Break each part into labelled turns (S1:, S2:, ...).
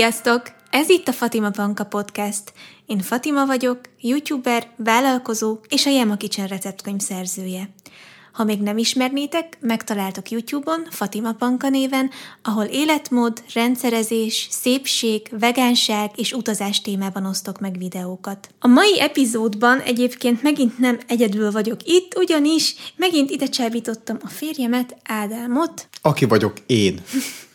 S1: Sziasztok! Ez itt a Fatima Panka Podcast. Én Fatima vagyok, youtuber, vállalkozó és a Yama Kitchen receptkönyv szerzője. Ha még nem ismernétek, megtaláltok YouTube-on Fatima Panka néven, ahol életmód, rendszerezés, szépség, vegánság és utazás témában osztok meg videókat. A mai epizódban egyébként megint nem egyedül vagyok itt, ugyanis megint ide csábítottam a férjemet, Ádámot.
S2: Aki vagyok én.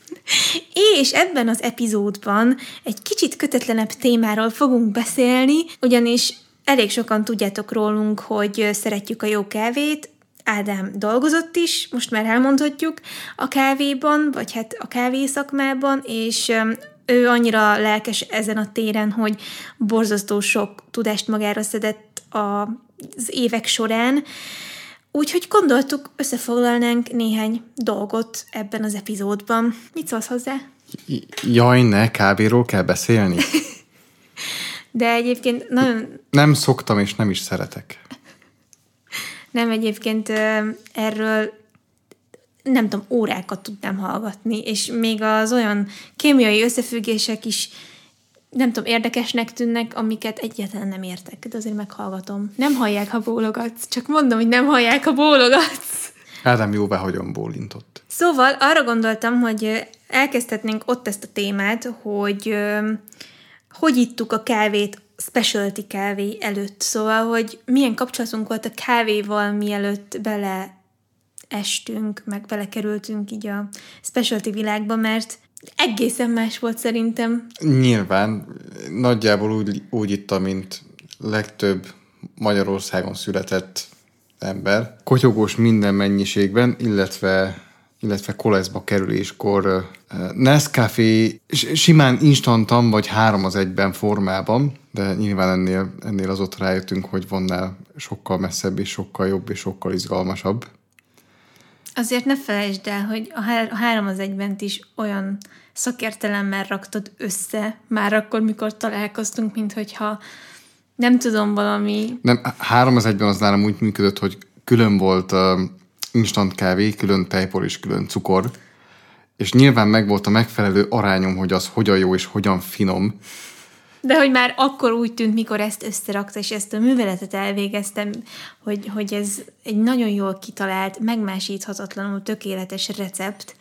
S1: És ebben az epizódban egy kicsit kötetlenebb témáról fogunk beszélni, ugyanis elég sokan tudjátok rólunk, hogy szeretjük a jó kávét, Ádám dolgozott is, most már elmondhatjuk, a kávéban, vagy hát a kávészakmában, és ő annyira lelkes ezen a téren, hogy borzasztó sok tudást magára szedett az évek során, Úgyhogy gondoltuk, összefoglalnánk néhány dolgot ebben az epizódban. Mit szólsz hozzá?
S2: Jaj, ne, kávéról kell beszélni?
S1: De egyébként nagyon...
S2: Nem szoktam, és nem is szeretek.
S1: Nem, egyébként erről nem tudom, órákat tudnám hallgatni, és még az olyan kémiai összefüggések is nem tudom, érdekesnek tűnnek, amiket egyáltalán nem értek, de azért meghallgatom. Nem hallják, ha bólogatsz, csak mondom, hogy nem hallják, ha bólogatsz.
S2: Ádám jóvá hogyan bólintott.
S1: Szóval arra gondoltam, hogy elkezdhetnénk ott ezt a témát, hogy hogy ittuk a kávét specialty kávé előtt. Szóval, hogy milyen kapcsolatunk volt a kávéval, mielőtt bele estünk, meg belekerültünk így a specialty világba, mert egészen más volt szerintem.
S2: Nyilván, nagyjából úgy, úgy itta, mint legtöbb Magyarországon született ember. Kotyogós minden mennyiségben, illetve illetve koleszba kerüléskor Nescafé simán instantan vagy három az egyben formában, de nyilván ennél, ennél az ott rájöttünk, hogy vonnál sokkal messzebb és sokkal jobb és sokkal izgalmasabb.
S1: Azért ne felejtsd el, hogy a, há- a három az egyben is olyan szakértelemmel raktad össze, már akkor, mikor találkoztunk, mint hogyha nem tudom, valami...
S2: Nem, három az egyben az nálam úgy működött, hogy külön volt uh, instant kávé, külön tejpor és külön cukor, és nyilván meg volt a megfelelő arányom, hogy az hogyan jó és hogyan finom,
S1: de hogy már akkor úgy tűnt, mikor ezt összerakta, és ezt a műveletet elvégeztem, hogy, hogy ez egy nagyon jól kitalált, megmásíthatatlanul tökéletes recept.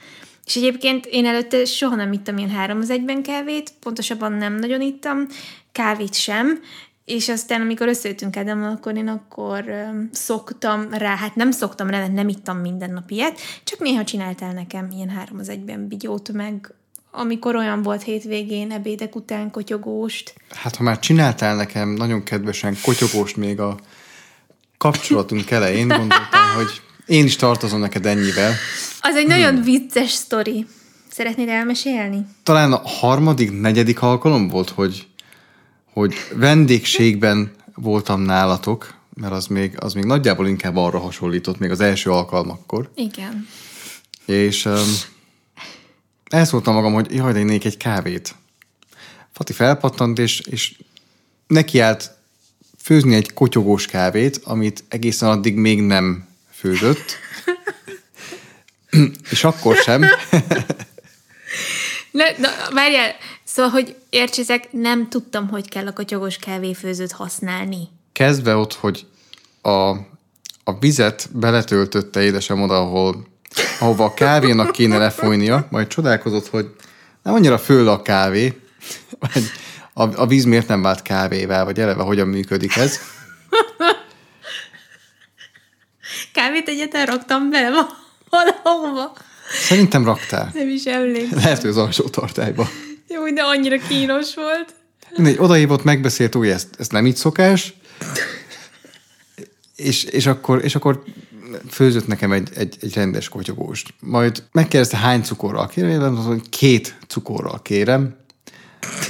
S1: És egyébként én előtte soha nem ittam ilyen három az egyben kávét, pontosabban nem nagyon ittam, kávét sem, és aztán, amikor összejöttünk Ádámmal, akkor én akkor szoktam rá, hát nem szoktam rá, nem ittam minden nap ilyet, csak néha csináltál nekem ilyen három az egyben bigyót, meg amikor olyan volt hétvégén, ebédek után kotyogóst.
S2: Hát ha már csináltál nekem nagyon kedvesen kotyogóst még a kapcsolatunk elején, gondoltam, hogy én is tartozom neked ennyivel.
S1: Az egy nagyon hmm. vicces sztori. Szeretnéd elmesélni?
S2: Talán a harmadik, negyedik alkalom volt, hogy, hogy vendégségben voltam nálatok, mert az még, az még nagyjából inkább arra hasonlított, még az első alkalmakkor.
S1: Igen.
S2: És um, elszóltam magam, hogy jaj, de innék egy kávét. Fati felpattant, és, és nekiállt főzni egy kotyogós kávét, amit egészen addig még nem főzött. és akkor sem.
S1: ne, na, várjál, szóval, hogy értsétek, nem tudtam, hogy kell a kotyogós kávéfőzőt használni.
S2: Kezdve ott, hogy a, a vizet beletöltötte édesem oda, ahol ahova a kávénak kéne lefolynia, majd csodálkozott, hogy nem annyira föl a kávé, vagy a, a víz miért nem vált kávével, vagy eleve hogyan működik ez.
S1: Kávét egyetlen raktam bele valahova.
S2: Szerintem raktál.
S1: Nem is emlékszem.
S2: Lehet, hogy az alsó tartályba.
S1: Jó, de annyira kínos volt.
S2: Mindegy, odahívott, megbeszélt, hogy ezt, ezt nem így szokás, és, és, akkor, és akkor főzött nekem egy, egy, egy rendes kotyogóst. Majd megkérdezte, hány cukorral kérem, hogy két cukorral kérem.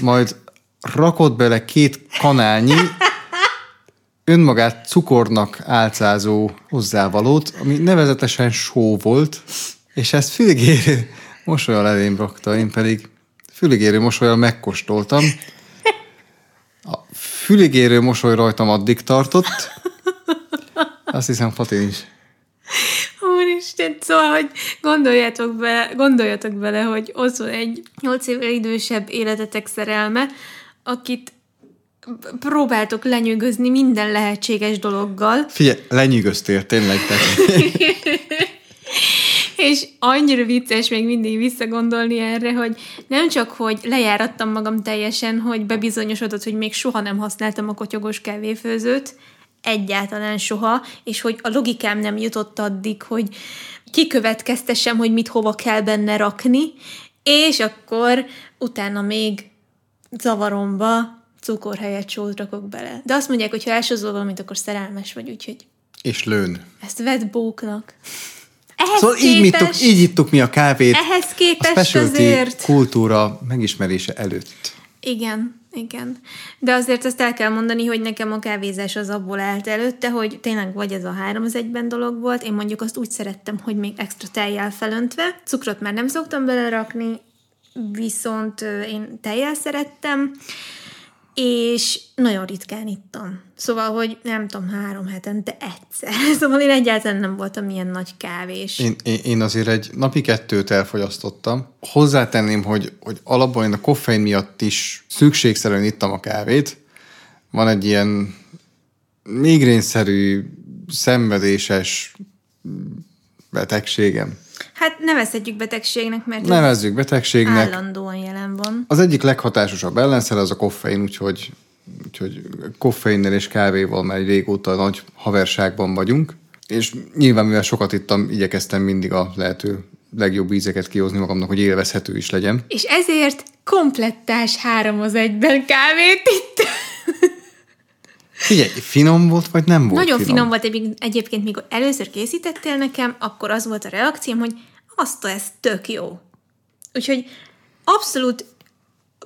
S2: Majd rakott bele két kanálnyi önmagát cukornak álcázó hozzávalót, ami nevezetesen só volt, és ezt füligérő mosolyal elém rakta, én pedig füligérő mosolyal megkóstoltam. A füligérő mosoly rajtam addig tartott, azt hiszem Fatin is
S1: Isten, szóval, hogy gondoljatok bele, gondoljatok bele, hogy ott van egy 8 évvel idősebb életetek szerelme, akit próbáltok lenyűgözni minden lehetséges dologgal.
S2: Figyelj, lenyűgöztél, tényleg. Tehát...
S1: És annyira vicces még mindig visszagondolni erre, hogy nem csak, hogy lejárattam magam teljesen, hogy bebizonyosodott, hogy még soha nem használtam a kotyogos kávéfőzőt, egyáltalán soha, és hogy a logikám nem jutott addig, hogy kikövetkeztessem, hogy mit hova kell benne rakni, és akkor utána még zavaromba cukor helyett sót rakok bele. De azt mondják, hogy ha elsozol valamit, akkor szerelmes vagy, úgyhogy...
S2: És lőn.
S1: Ezt vedd bóknak. Ehhez
S2: szóval képest, így, mittuk, így ittuk mi a kávét.
S1: Ehhez képest
S2: a
S1: azért...
S2: kultúra megismerése előtt.
S1: Igen, igen. De azért azt el kell mondani, hogy nekem a kávézás az abból állt előtte, hogy tényleg vagy ez a három az egyben dolog volt. Én mondjuk azt úgy szerettem, hogy még extra tejjel felöntve. Cukrot már nem szoktam belerakni, viszont én tejjel szerettem és nagyon ritkán ittam. Szóval, hogy nem tudom, három hetente egyszer. Szóval én egyáltalán nem voltam ilyen nagy kávés.
S2: Én, én, én azért egy napi kettőt elfogyasztottam. Hozzátenném, hogy, hogy alapból én a koffein miatt is szükségszerűen ittam a kávét. Van egy ilyen migrénszerű, szenvedéses betegségem.
S1: Hát nevezhetjük betegségnek, mert
S2: Nevezzük betegségnek.
S1: állandóan jelen van.
S2: Az egyik leghatásosabb ellenszer az a koffein, úgyhogy, úgyhogy koffeinnel és kávéval már régóta nagy haverságban vagyunk. És nyilván, mivel sokat ittam, igyekeztem mindig a lehető legjobb ízeket kihozni magamnak, hogy élvezhető is legyen.
S1: És ezért komplettás három az egyben kávét itt.
S2: Figyelj, finom volt, vagy nem volt
S1: Nagyon
S2: finom?
S1: finom volt egyébként, mikor először készítettél nekem, akkor az volt a reakcióm, hogy azt ez tök jó. Úgyhogy abszolút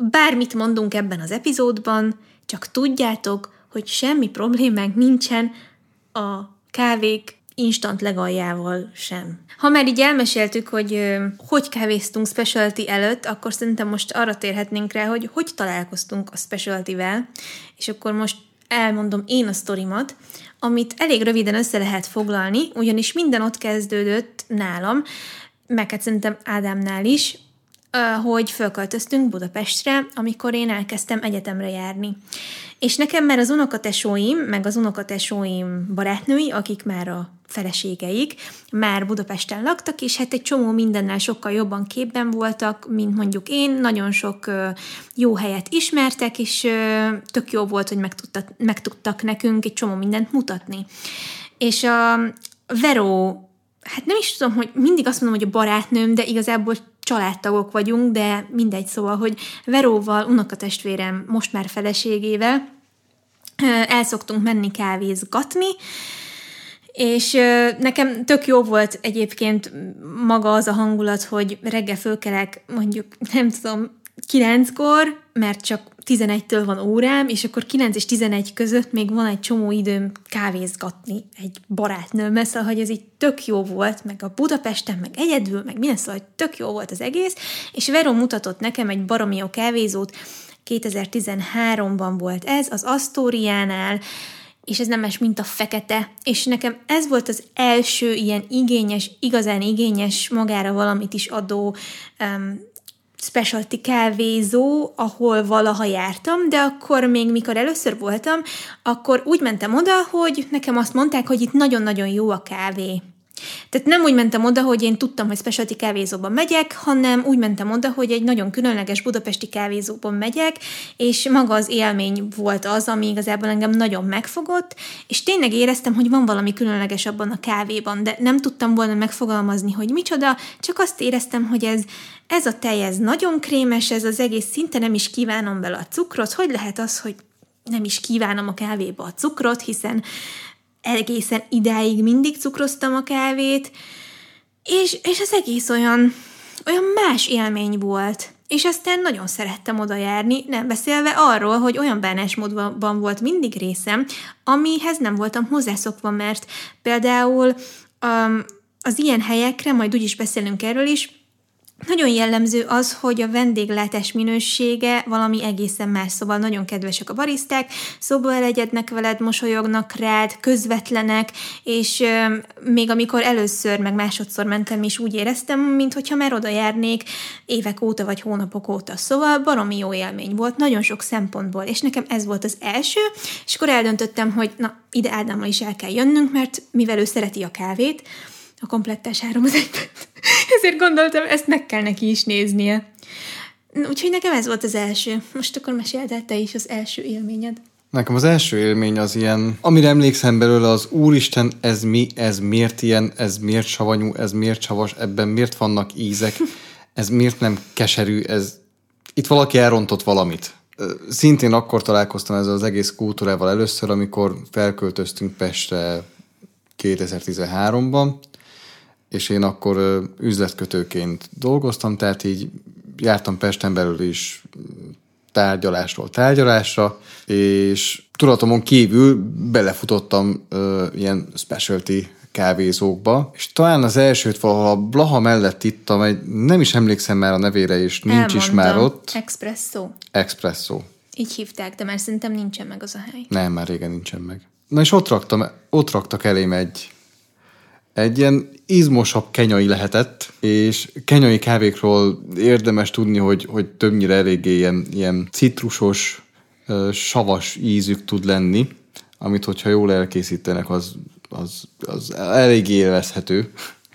S1: bármit mondunk ebben az epizódban, csak tudjátok, hogy semmi problémánk nincsen a kávék instant legaljával sem. Ha már így elmeséltük, hogy hogy kávéztunk specialty előtt, akkor szerintem most arra térhetnénk rá, hogy hogy találkoztunk a specialty-vel, és akkor most elmondom én a sztorimat, amit elég röviden össze lehet foglalni, ugyanis minden ott kezdődött nálam, meg hát szerintem Ádámnál is, hogy fölköltöztünk Budapestre, amikor én elkezdtem egyetemre járni. És nekem már az unokatesóim, meg az unokatesóim barátnői, akik már a feleségeik, már Budapesten laktak, és hát egy csomó mindennel sokkal jobban képben voltak, mint mondjuk én, nagyon sok jó helyet ismertek, és tök jó volt, hogy meg tudtak, nekünk egy csomó mindent mutatni. És a Vero hát nem is tudom, hogy mindig azt mondom, hogy a barátnőm, de igazából családtagok vagyunk, de mindegy, szóval, hogy Veróval, unokatestvérem, most már feleségével el szoktunk menni kávézgatni, és nekem tök jó volt egyébként maga az a hangulat, hogy reggel fölkelek mondjuk, nem tudom, kilenckor, mert csak 11-től van órám, és akkor 9 és 11 között még van egy csomó időm kávézgatni egy barátnőmmel, szóval, hogy ez így tök jó volt, meg a Budapesten, meg egyedül, meg minden, szóval, hogy tök jó volt az egész, és Vero mutatott nekem egy baromi jó kávézót, 2013-ban volt ez, az Astoriánál, és ez nem más, mint a fekete. És nekem ez volt az első ilyen igényes, igazán igényes, magára valamit is adó um, specialty kávézó, ahol valaha jártam, de akkor még mikor először voltam, akkor úgy mentem oda, hogy nekem azt mondták, hogy itt nagyon-nagyon jó a kávé. Tehát nem úgy mentem oda, hogy én tudtam, hogy specialty kávézóban megyek, hanem úgy mentem oda, hogy egy nagyon különleges budapesti kávézóban megyek, és maga az élmény volt az, ami igazából engem nagyon megfogott, és tényleg éreztem, hogy van valami különleges abban a kávéban, de nem tudtam volna megfogalmazni, hogy micsoda, csak azt éreztem, hogy ez, ez a tej, ez nagyon krémes, ez az egész szinte nem is kívánom bele a cukrot, hogy lehet az, hogy nem is kívánom a kávéba a cukrot, hiszen egészen idáig mindig cukroztam a kávét, és, és az egész olyan, olyan más élmény volt. És aztán nagyon szerettem oda járni, nem beszélve arról, hogy olyan bánásmódban volt mindig részem, amihez nem voltam hozzászokva, mert például um, az ilyen helyekre, majd úgyis beszélünk erről is, nagyon jellemző az, hogy a vendéglátás minősége valami egészen más, szóval nagyon kedvesek a bariszták, szóba elegyednek veled, mosolyognak rád, közvetlenek, és euh, még amikor először, meg másodszor mentem is úgy éreztem, mintha már oda járnék évek óta vagy hónapok óta. Szóval baromi jó élmény volt, nagyon sok szempontból, és nekem ez volt az első, és akkor eldöntöttem, hogy na, ide Ádámmal is el kell jönnünk, mert mivel ő szereti a kávét, a komplettás három az egyben. Ezért gondoltam, ezt meg kell neki is néznie. Úgyhogy nekem ez volt az első. Most akkor meséld el te is az első élményed.
S2: Nekem az első élmény az ilyen, amire emlékszem belőle az Úristen, ez mi, ez miért ilyen, ez miért savanyú, ez miért savas, ebben miért vannak ízek, ez miért nem keserű, ez... Itt valaki elrontott valamit. Szintén akkor találkoztam ezzel az egész kultúrával először, amikor felköltöztünk Pestre 2013-ban, és én akkor üzletkötőként dolgoztam, tehát így jártam Pesten belül is tárgyalásról tárgyalásra, és tudatomon kívül belefutottam ö, ilyen specialty kávézókba, és talán az elsőt valahol a Blaha mellett ittam, egy, nem is emlékszem már a nevére, és nincs
S1: Elmondtam.
S2: is már ott.
S1: Espresso.
S2: Espresso.
S1: Így hívták, de már szerintem nincsen meg az a hely.
S2: Nem, már régen nincsen meg. Na és ott, raktam, ott raktak elém egy egy ilyen izmosabb kenyai lehetett, és kenyai kávékról érdemes tudni, hogy, hogy többnyire eléggé ilyen, ilyen citrusos, savas ízük tud lenni, amit hogyha jól elkészítenek, az, az, az eléggé élvezhető.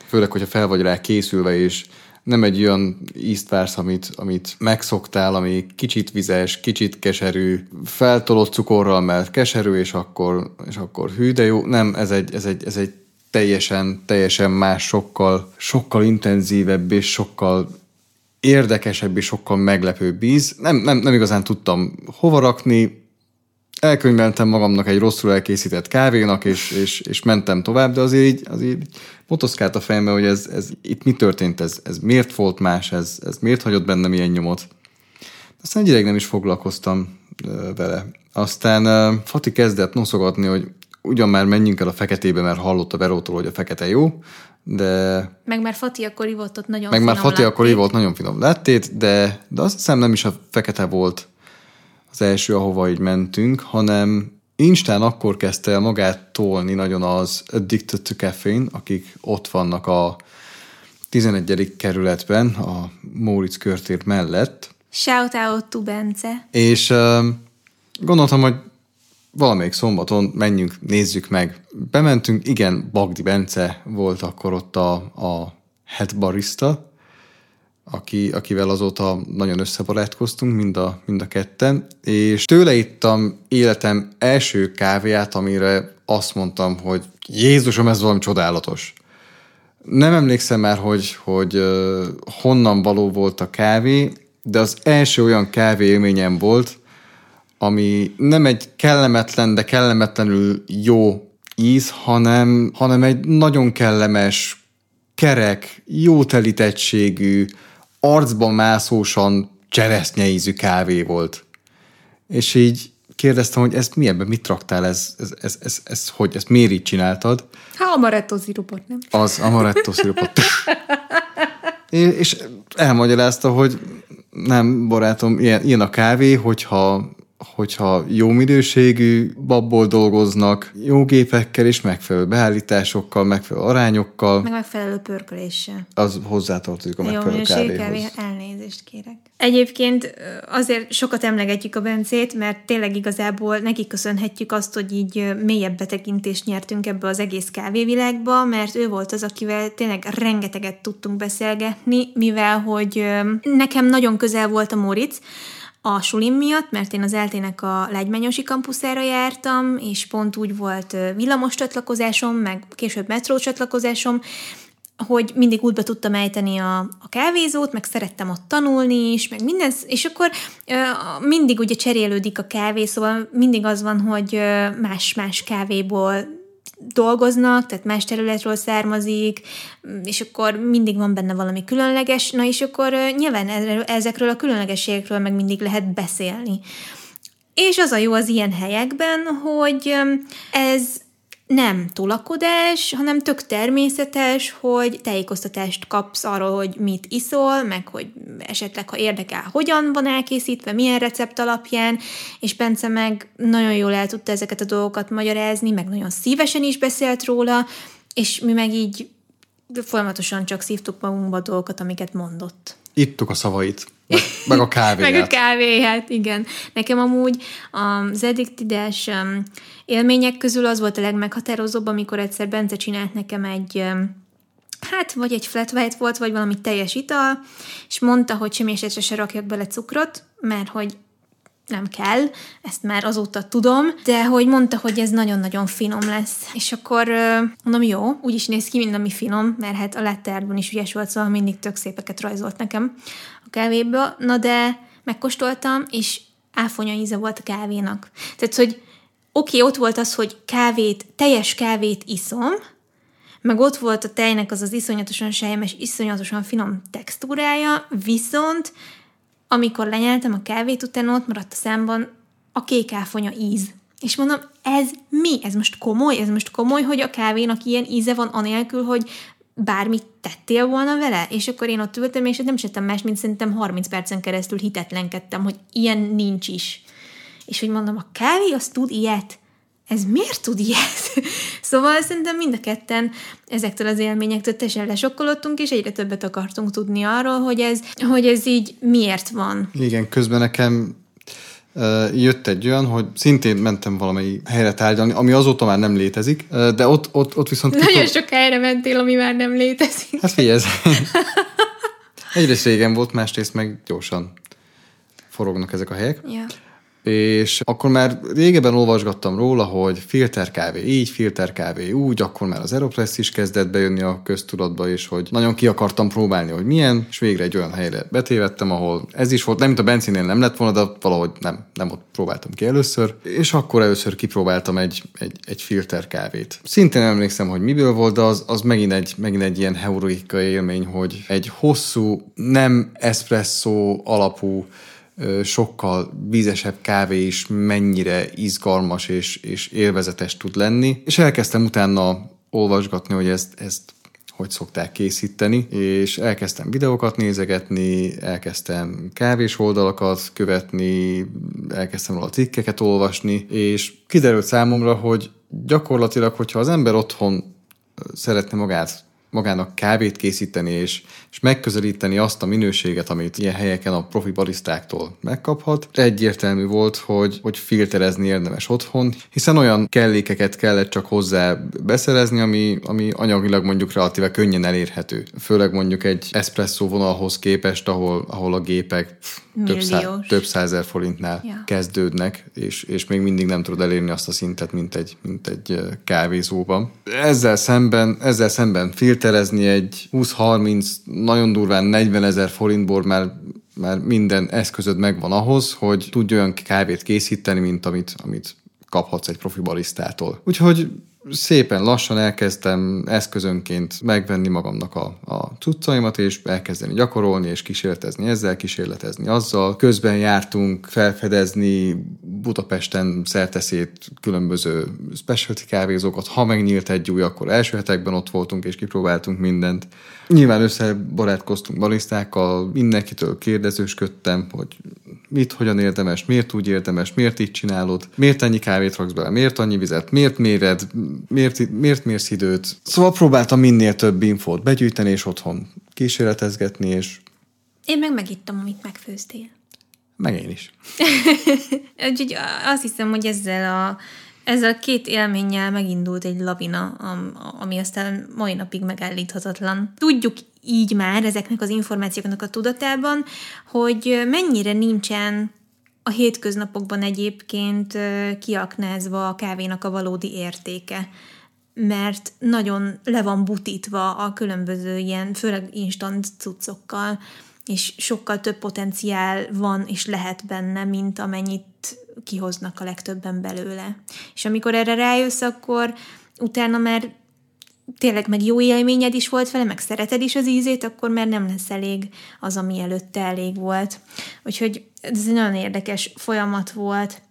S2: Főleg, hogyha fel vagy rá készülve, és nem egy olyan ízt vársz, amit, amit megszoktál, ami kicsit vizes, kicsit keserű, feltolott cukorral, mert keserű, és akkor, és akkor hű, de jó. Nem, ez egy, ez egy, ez egy teljesen, teljesen más, sokkal, sokkal intenzívebb és sokkal érdekesebb és sokkal meglepőbb íz. Nem, nem, nem igazán tudtam hova rakni, elkönyveltem magamnak egy rosszul elkészített kávénak, és, és, és mentem tovább, de azért így, azért így motoszkált a fejembe, hogy ez, ez, itt mi történt, ez, ez miért volt más, ez, ez miért hagyott bennem ilyen nyomot. Aztán egy ideig nem is foglalkoztam vele. Aztán Fati kezdett noszogatni, hogy ugyan már menjünk el a feketébe, mert hallott a Verótól, hogy a fekete jó, de...
S1: Meg már Fati akkor ivott ott nagyon
S2: Meg
S1: finom
S2: már Fati
S1: lattét.
S2: akkor ivott nagyon finom lettét, de, de azt hiszem nem is a fekete volt az első, ahova így mentünk, hanem Instán akkor kezdte el magát tolni nagyon az Addicted to Caffeine, akik ott vannak a 11. kerületben, a Móricz körtér mellett.
S1: Shout out to Bence.
S2: És uh, gondoltam, hogy valamelyik szombaton menjünk, nézzük meg. Bementünk, igen, Bagdi Bence volt akkor ott a, a head barista, aki, akivel azóta nagyon összebarátkoztunk, mind a, mind a ketten, és tőle ittam életem első kávéját, amire azt mondtam, hogy Jézusom, ez valami csodálatos. Nem emlékszem már, hogy, hogy honnan való volt a kávé, de az első olyan kávé élményem volt, ami nem egy kellemetlen, de kellemetlenül jó íz, hanem, hanem egy nagyon kellemes, kerek, jó telítettségű, arcban mászósan cseresznyeízű kávé volt. És így kérdeztem, hogy ezt mi ebben, mit raktál, ez, ez, ez, ez, ez hogy, ezt miért így csináltad?
S1: Hát amaretto szirupot, nem?
S2: Az amaretto szirupot. és elmagyarázta, hogy nem, barátom, ilyen, ilyen a kávé, hogyha hogyha jó minőségű babból dolgoznak, jó gépekkel és megfelelő beállításokkal, megfelelő arányokkal.
S1: Meg megfelelő pörköléssel.
S2: Az hozzátartozik a
S1: Jó
S2: megfelelő
S1: minőségű
S2: kávéhoz.
S1: kávé, elnézést kérek. Egyébként azért sokat emlegetjük a Bencét, mert tényleg igazából neki köszönhetjük azt, hogy így mélyebb betekintést nyertünk ebbe az egész kávévilágba, mert ő volt az, akivel tényleg rengeteget tudtunk beszélgetni, mivel hogy nekem nagyon közel volt a Moritz, a sulim miatt, mert én az eltének a Lágymányosi kampuszára jártam, és pont úgy volt villamos csatlakozásom, meg később metró csatlakozásom, hogy mindig útba tudtam ejteni a, a kávézót, meg szerettem ott tanulni is, meg minden, és akkor uh, mindig ugye cserélődik a kávé, szóval mindig az van, hogy más-más kávéból dolgoznak, tehát más területről származik, és akkor mindig van benne valami különleges, na és akkor nyilván ezekről a különlegességekről meg mindig lehet beszélni. És az a jó az ilyen helyekben, hogy ez nem tolakodás, hanem tök természetes, hogy tájékoztatást kapsz arról, hogy mit iszol, meg hogy esetleg, ha érdekel, hogyan van elkészítve, milyen recept alapján, és Bence meg nagyon jól el tudta ezeket a dolgokat magyarázni, meg nagyon szívesen is beszélt róla, és mi meg így folyamatosan csak szívtuk magunkba dolgokat, amiket mondott.
S2: Ittuk a szavait, meg, meg a kávéját.
S1: meg a kávéját, igen. Nekem amúgy az eddiktidás um, élmények közül az volt a legmeghatározóbb, amikor egyszer Bence csinált nekem egy um, hát vagy egy flat white volt, vagy valami teljes ital, és mondta, hogy semmi esetre se rakjak bele cukrot, mert hogy nem kell, ezt már azóta tudom, de hogy mondta, hogy ez nagyon-nagyon finom lesz. És akkor mondom, jó, úgy is néz ki, mint ami finom, mert hát a letterben is ügyes volt, szóval mindig tök szépeket rajzolt nekem a kávéből. Na de megkóstoltam, és áfonya íze volt a kávénak. Tehát, hogy oké, okay, ott volt az, hogy kávét, teljes kávét iszom, meg ott volt a tejnek az az iszonyatosan sejmes, iszonyatosan finom textúrája, viszont amikor lenyeltem a kávét, utána ott maradt a számban a kék áfonya íz. És mondom, ez mi? Ez most komoly? Ez most komoly, hogy a kávénak ilyen íze van anélkül, hogy bármit tettél volna vele? És akkor én ott ültem, és nem settem más, mint szerintem 30 percen keresztül hitetlenkedtem, hogy ilyen nincs is. És hogy mondom, a kávé az tud ilyet? Ez miért tud ilyet? szóval szerintem mind a ketten ezektől az élményektől teljesen lesokkolottunk, és egyre többet akartunk tudni arról, hogy ez, hogy ez így miért van.
S2: Igen, közben nekem jött egy olyan, hogy szintén mentem valamely helyre tárgyalni, ami azóta már nem létezik, de ott, ott, ott viszont...
S1: Nagyon kifog... sok helyre mentél, ami már nem létezik.
S2: Hát figyelj, egyrészt régen volt, másrészt meg gyorsan forognak ezek a helyek.
S1: Ja
S2: és akkor már régebben olvasgattam róla, hogy filterkávé így, filterkávé úgy, akkor már az Aeropress is kezdett bejönni a köztudatba, és hogy nagyon ki akartam próbálni, hogy milyen, és végre egy olyan helyre betévettem, ahol ez is volt, nem mint a benzinnél nem lett volna, de valahogy nem, nem ott próbáltam ki először, és akkor először kipróbáltam egy, egy, egy filterkávét. Szintén emlékszem, hogy miből volt, de az, az megint, egy, megint egy ilyen heurika élmény, hogy egy hosszú, nem espresso alapú sokkal vízesebb kávé is mennyire izgalmas és, és élvezetes tud lenni. És elkezdtem utána olvasgatni, hogy ezt, ezt hogy szokták készíteni, és elkezdtem videókat nézegetni, elkezdtem kávés oldalakat követni, elkezdtem róla cikkeket olvasni, és kiderült számomra, hogy gyakorlatilag, hogyha az ember otthon szeretne magát magának kávét készíteni, és, és megközelíteni azt a minőséget, amit ilyen helyeken a profi barisztáktól megkaphat. Egyértelmű volt, hogy, hogy filterezni érdemes otthon, hiszen olyan kellékeket kellett csak hozzá beszerezni, ami, ami anyagilag mondjuk relatíve könnyen elérhető. Főleg mondjuk egy espresso vonalhoz képest, ahol, ahol a gépek több, szá, több százer forintnál ja. kezdődnek, és, és még mindig nem tudod elérni azt a szintet, mint egy, mint egy kávézóban. Ezzel szemben, ezzel szemben filterezni egy 20-30, nagyon durván 40 ezer forintból már már minden eszközöd megvan ahhoz, hogy tudj olyan kávét készíteni, mint amit, amit kaphatsz egy profi barisztától. Úgyhogy szépen lassan elkezdtem eszközönként megvenni magamnak a, a cuccaimat, és elkezdeni gyakorolni, és kísérletezni ezzel, kísérletezni azzal. Közben jártunk felfedezni Budapesten szerteszét különböző specialty kávézókat. Ha megnyílt egy új, akkor első hetekben ott voltunk, és kipróbáltunk mindent. Nyilván összebarátkoztunk balisztákkal, mindenkitől kérdezősködtem, hogy mit, hogyan érdemes, miért úgy érdemes, miért így csinálod, miért ennyi kávét raksz bele, miért annyi vizet, miért méred, miért, miért mérsz időt. Szóval próbáltam minél több infót begyűjteni, és otthon kísérletezgetni, és...
S1: Én meg megittam, amit megfőztél.
S2: Meg én is.
S1: Úgyhogy azt hiszem, hogy ezzel a ezzel a két élménnyel megindult egy lavina, ami aztán mai napig megállíthatatlan. Tudjuk így már ezeknek az információknak a tudatában, hogy mennyire nincsen a hétköznapokban egyébként kiaknázva a kávénak a valódi értéke mert nagyon le van butítva a különböző ilyen, főleg instant cuccokkal, és sokkal több potenciál van és lehet benne, mint amennyit kihoznak a legtöbben belőle. És amikor erre rájössz, akkor utána már tényleg meg jó élményed is volt vele, meg szereted is az ízét, akkor már nem lesz elég az, ami előtte elég volt. Úgyhogy ez egy nagyon érdekes folyamat volt.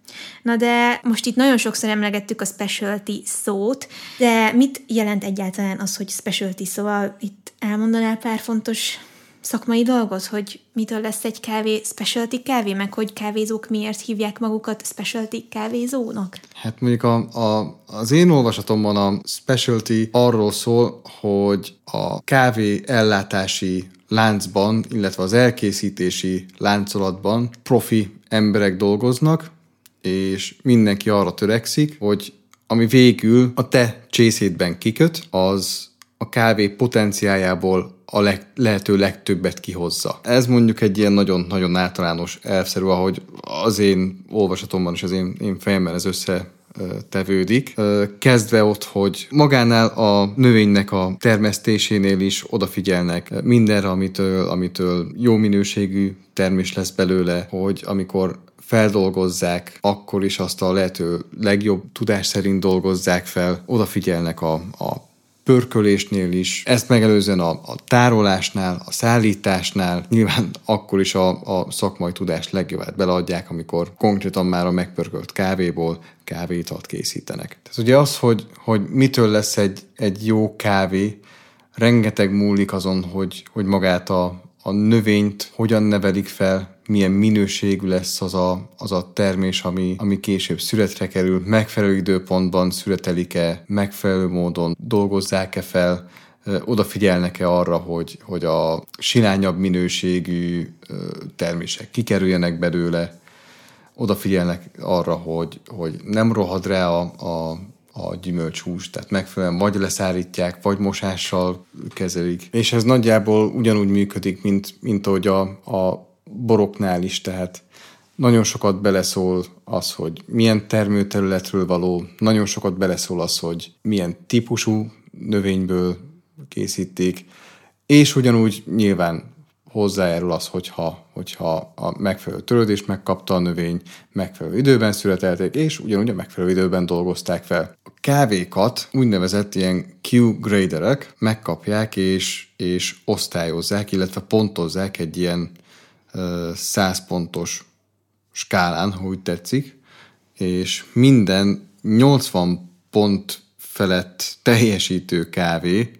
S1: Na de most itt nagyon sokszor emlegettük a specialty szót, de mit jelent egyáltalán az, hogy specialty? Szóval itt elmondanál pár fontos szakmai dolgot, hogy mitől lesz egy kávé specialty kávé, meg hogy kávézók miért hívják magukat specialty kávézónak?
S2: Hát mondjuk a, a, az én olvasatomban a specialty arról szól, hogy a kávé ellátási láncban, illetve az elkészítési láncolatban profi emberek dolgoznak, és mindenki arra törekszik, hogy ami végül a te csészétben kiköt, az a kávé potenciájából a leg, lehető legtöbbet kihozza. Ez mondjuk egy ilyen nagyon-nagyon általános elvszerű, ahogy az én olvasatomban és az én, én fejemben ez össze tevődik. Kezdve ott, hogy magánál a növénynek a termesztésénél is odafigyelnek mindenre, amitől, amitől jó minőségű termés lesz belőle, hogy amikor feldolgozzák, akkor is azt a lehető legjobb tudás szerint dolgozzák fel, odafigyelnek a, a pörkölésnél is, ezt megelőzően a, a tárolásnál, a szállításnál, nyilván akkor is a, a szakmai tudást legjobbát beleadják, amikor konkrétan már a megpörkölt kávéból kávéitalt készítenek. Tehát ugye az, hogy, hogy mitől lesz egy, egy jó kávé, rengeteg múlik azon, hogy, hogy magát a, a növényt hogyan nevelik fel, milyen minőségű lesz az a, az a termés, ami, ami később születre kerül, megfelelő időpontban születelik-e, megfelelő módon dolgozzák-e fel, odafigyelnek-e arra, hogy, hogy a silányabb minőségű termések kikerüljenek belőle, odafigyelnek arra, hogy, hogy nem rohad rá a, a, a gyümölcshús, tehát megfelelően vagy leszállítják, vagy mosással kezelik. És ez nagyjából ugyanúgy működik, mint, mint ahogy a, a boroknál is, tehát nagyon sokat beleszól az, hogy milyen termőterületről való, nagyon sokat beleszól az, hogy milyen típusú növényből készítik, és ugyanúgy nyilván hozzájárul az, hogyha, hogyha a megfelelő törődést megkapta a növény, megfelelő időben születelték, és ugyanúgy a megfelelő időben dolgozták fel. A kávékat úgynevezett ilyen Q-graderek megkapják és, és osztályozzák, illetve pontozzák egy ilyen 100 pontos skálán, ha úgy tetszik, és minden 80 pont felett teljesítő kávé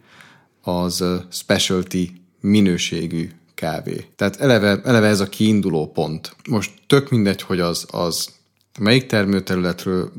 S2: az specialty minőségű kávé. Tehát eleve, eleve ez a kiinduló pont. Most tök mindegy, hogy az, az melyik termőterületről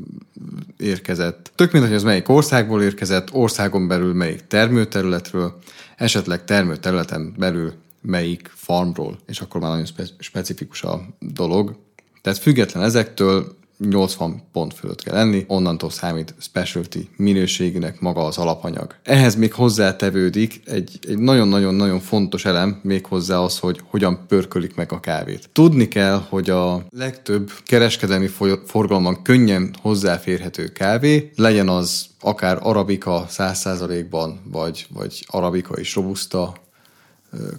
S2: érkezett, tök mindegy, hogy az melyik országból érkezett, országon belül melyik termőterületről, esetleg termőterületen belül melyik farmról, és akkor már nagyon spe- specifikus a dolog. Tehát független ezektől 80 pont fölött kell lenni, onnantól számít specialty minőségűnek maga az alapanyag. Ehhez még hozzátevődik egy, egy nagyon-nagyon-nagyon fontos elem, még hozzá az, hogy hogyan pörkölik meg a kávét. Tudni kell, hogy a legtöbb kereskedelmi forgalomban könnyen hozzáférhető kávé, legyen az akár arabika 100%-ban, vagy, vagy arabika és robusta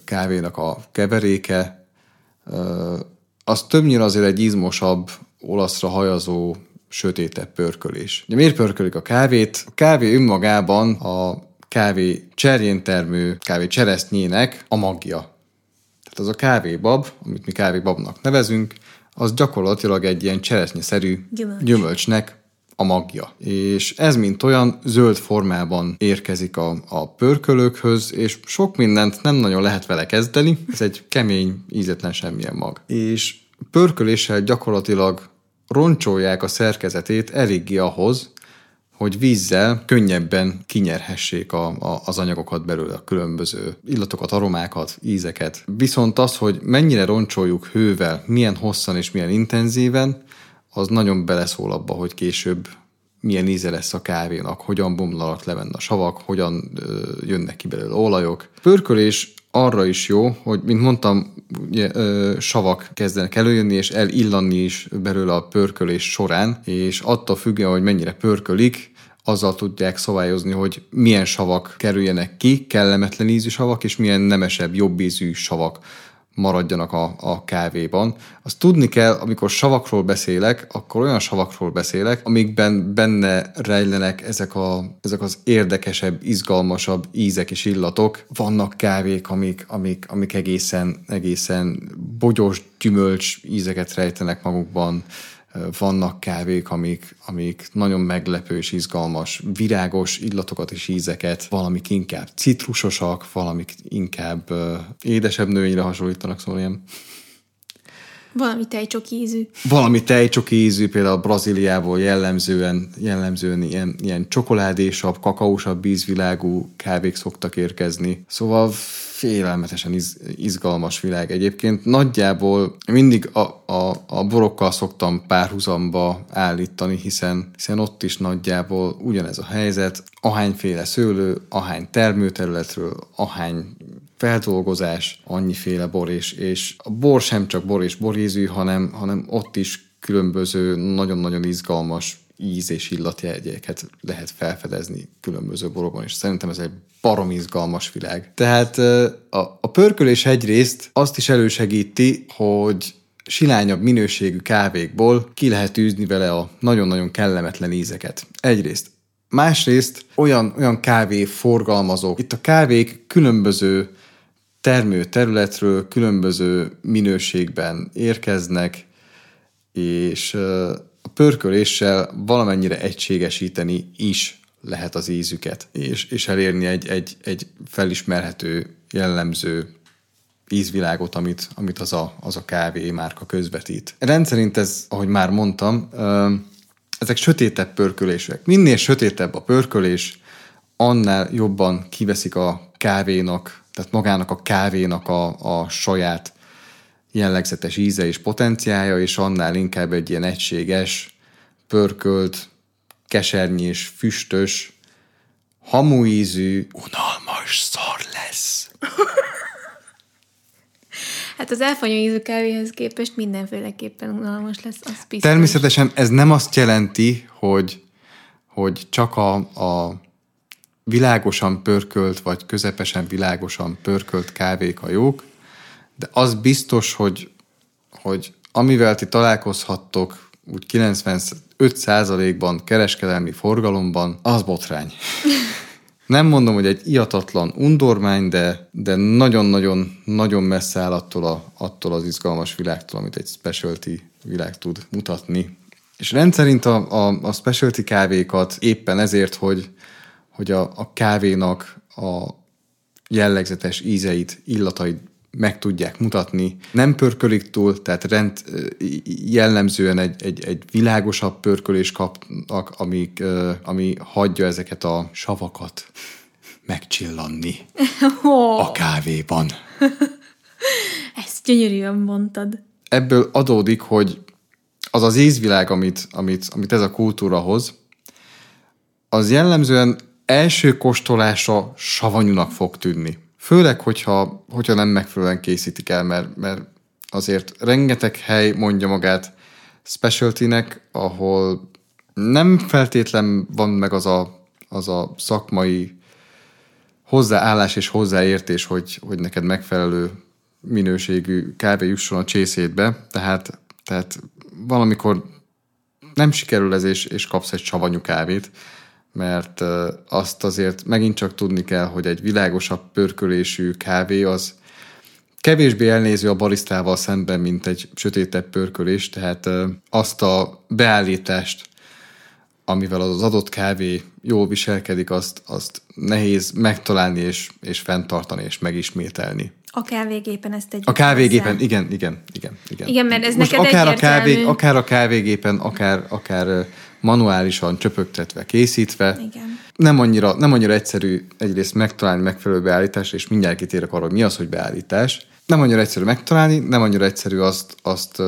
S2: kávénak a keveréke, az többnyire azért egy izmosabb, olaszra hajazó, sötétebb pörkölés. Ugye miért pörkölik a kávét? A kávé önmagában a kávé cserjén termő kávé cseresznyének a magja. Tehát az a kávébab, amit mi kávébabnak nevezünk, az gyakorlatilag egy ilyen cseresznyeszerű Gyümölcs. gyümölcsnek a magja. És ez mint olyan zöld formában érkezik a, a pörkölőkhöz, és sok mindent nem nagyon lehet vele kezdeni, ez egy kemény, ízetlen semmilyen mag. És pörköléssel gyakorlatilag roncsolják a szerkezetét eléggé ahhoz, hogy vízzel könnyebben kinyerhessék a, a, az anyagokat belőle, a különböző illatokat, aromákat, ízeket. Viszont az, hogy mennyire roncsoljuk hővel, milyen hosszan és milyen intenzíven, az nagyon beleszól abba, hogy később milyen íze lesz a kávénak, hogyan bomlanak le a savak, hogyan ö, jönnek ki belőle olajok. Pörkölés arra is jó, hogy, mint mondtam, ugye, ö, savak kezdenek előjönni, és elillanni is belőle a pörkölés során, és attól függően, hogy mennyire pörkölik, azzal tudják szabályozni, hogy milyen savak kerüljenek ki, kellemetlen ízű savak, és milyen nemesebb, jobb ízű savak maradjanak a, a kávéban. Azt tudni kell, amikor savakról beszélek, akkor olyan savakról beszélek, amikben benne rejlenek ezek, a, ezek az érdekesebb, izgalmasabb ízek és illatok. Vannak kávék, amik, amik, amik egészen, egészen bogyos gyümölcs ízeket rejtenek magukban, vannak kávék, amik, amik nagyon meglepő és izgalmas, virágos illatokat és ízeket, valamik inkább citrusosak, valamik inkább édesebb növényre hasonlítanak, szóval ilyen
S1: valami tejcsok ízű.
S2: Valami tejcsok ízű, például Brazíliából jellemzően, jellemzően ilyen, ilyen csokoládésabb, kakaósabb bízvilágú kávék szoktak érkezni. Szóval félelmetesen iz, izgalmas világ egyébként. Nagyjából mindig a, a, a borokkal szoktam párhuzamba állítani, hiszen, hiszen ott is nagyjából ugyanez a helyzet. Ahányféle szőlő, ahány termőterületről, ahány feldolgozás, annyiféle bor, és, és a bor sem csak bor és borízű, hanem, hanem ott is különböző, nagyon-nagyon izgalmas íz és illatjegyeket lehet felfedezni különböző borokban, és szerintem ez egy barom izgalmas világ. Tehát a, a pörkölés egyrészt azt is elősegíti, hogy silányabb minőségű kávékból ki lehet űzni vele a nagyon-nagyon kellemetlen ízeket. Egyrészt. Másrészt olyan, olyan kávé forgalmazók. Itt a kávék különböző termő területről különböző minőségben érkeznek, és pörköléssel valamennyire egységesíteni is lehet az ízüket, és, és elérni egy, egy, egy felismerhető, jellemző ízvilágot, amit, amit az, a, az a kávé márka közvetít. Rendszerint ez, ahogy már mondtam, ezek sötétebb pörkölések. Minél sötétebb a pörkölés, annál jobban kiveszik a kávénak, tehát magának a kávénak a, a saját jellegzetes íze és potenciája, és annál inkább egy ilyen egységes, pörkölt, kesernyi füstös, hamuízű, unalmas szar lesz.
S1: Hát az elfanyó ízű kávéhez képest mindenféleképpen unalmas lesz, az biztos.
S2: Természetesen ez nem azt jelenti, hogy, hogy csak a, a világosan pörkölt, vagy közepesen világosan pörkölt kávék a jók, de az biztos, hogy, hogy amivel ti találkozhattok úgy 95%-ban kereskedelmi forgalomban, az botrány. Nem mondom, hogy egy iatatlan undormány, de, de nagyon-nagyon nagyon messze áll attól, a, attól az izgalmas világtól, amit egy specialty világ tud mutatni. És rendszerint a, a, a specialty kávékat éppen ezért, hogy, hogy a, a kávénak a jellegzetes ízeit, illatait meg tudják mutatni. Nem pörkölik túl, tehát rend, jellemzően egy, egy, egy világosabb pörkölés kapnak, ami, ami hagyja ezeket a savakat megcsillanni oh. a kávéban.
S1: Ezt gyönyörűen mondtad.
S2: Ebből adódik, hogy az az ízvilág, amit, amit, amit ez a kultúra hoz, az jellemzően első kóstolása savanyúnak fog tűnni. Főleg, hogyha, hogyha nem megfelelően készítik el, mert, mert azért rengeteg hely mondja magát specialtynek, ahol nem feltétlen van meg az a, az a szakmai hozzáállás és hozzáértés, hogy, hogy neked megfelelő minőségű kávé jusson a csészétbe, tehát, tehát valamikor nem sikerül ez, és, és kapsz egy savanyú kávét, mert azt azért megint csak tudni kell, hogy egy világosabb pörkölésű kávé az kevésbé elnéző a barisztával szemben, mint egy sötétebb pörkölés, tehát azt a beállítást, amivel az adott kávé jól viselkedik, azt, azt nehéz megtalálni és, és fenntartani és megismételni.
S1: A kávégépen ezt egy.
S2: A kávégépen, igen, igen, igen, igen.
S1: Igen, mert ez
S2: Most
S1: neked
S2: akár a,
S1: egyértelmű.
S2: kávé, akár a kávégépen, akár, akár manuálisan csöpögtetve, készítve.
S1: Igen.
S2: Nem annyira, nem annyira egyszerű egyrészt megtalálni megfelelő beállítást, és mindjárt kitérek arra, hogy mi az, hogy beállítás. Nem annyira egyszerű megtalálni, nem annyira egyszerű azt, azt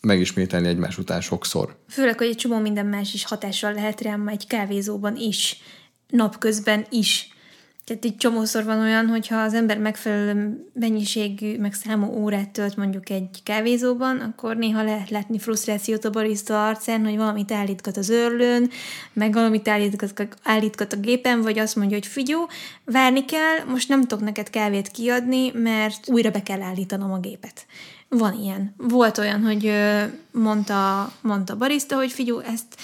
S2: megismételni egymás után sokszor.
S1: Főleg, hogy egy csomó minden más is hatással lehet rám egy kávézóban is, napközben is. Tehát egy csomószor van olyan, hogyha az ember megfelelő mennyiségű, meg számú órát tölt mondjuk egy kávézóban, akkor néha lehet látni frusztrációt a barista arcán, hogy valamit állítgat az örlőn, meg valamit állítgat, állítgat a gépen, vagy azt mondja, hogy figyó, várni kell, most nem tudok neked kávét kiadni, mert újra be kell állítanom a gépet. Van ilyen. Volt olyan, hogy mondta, mondta barista, hogy figyó, ezt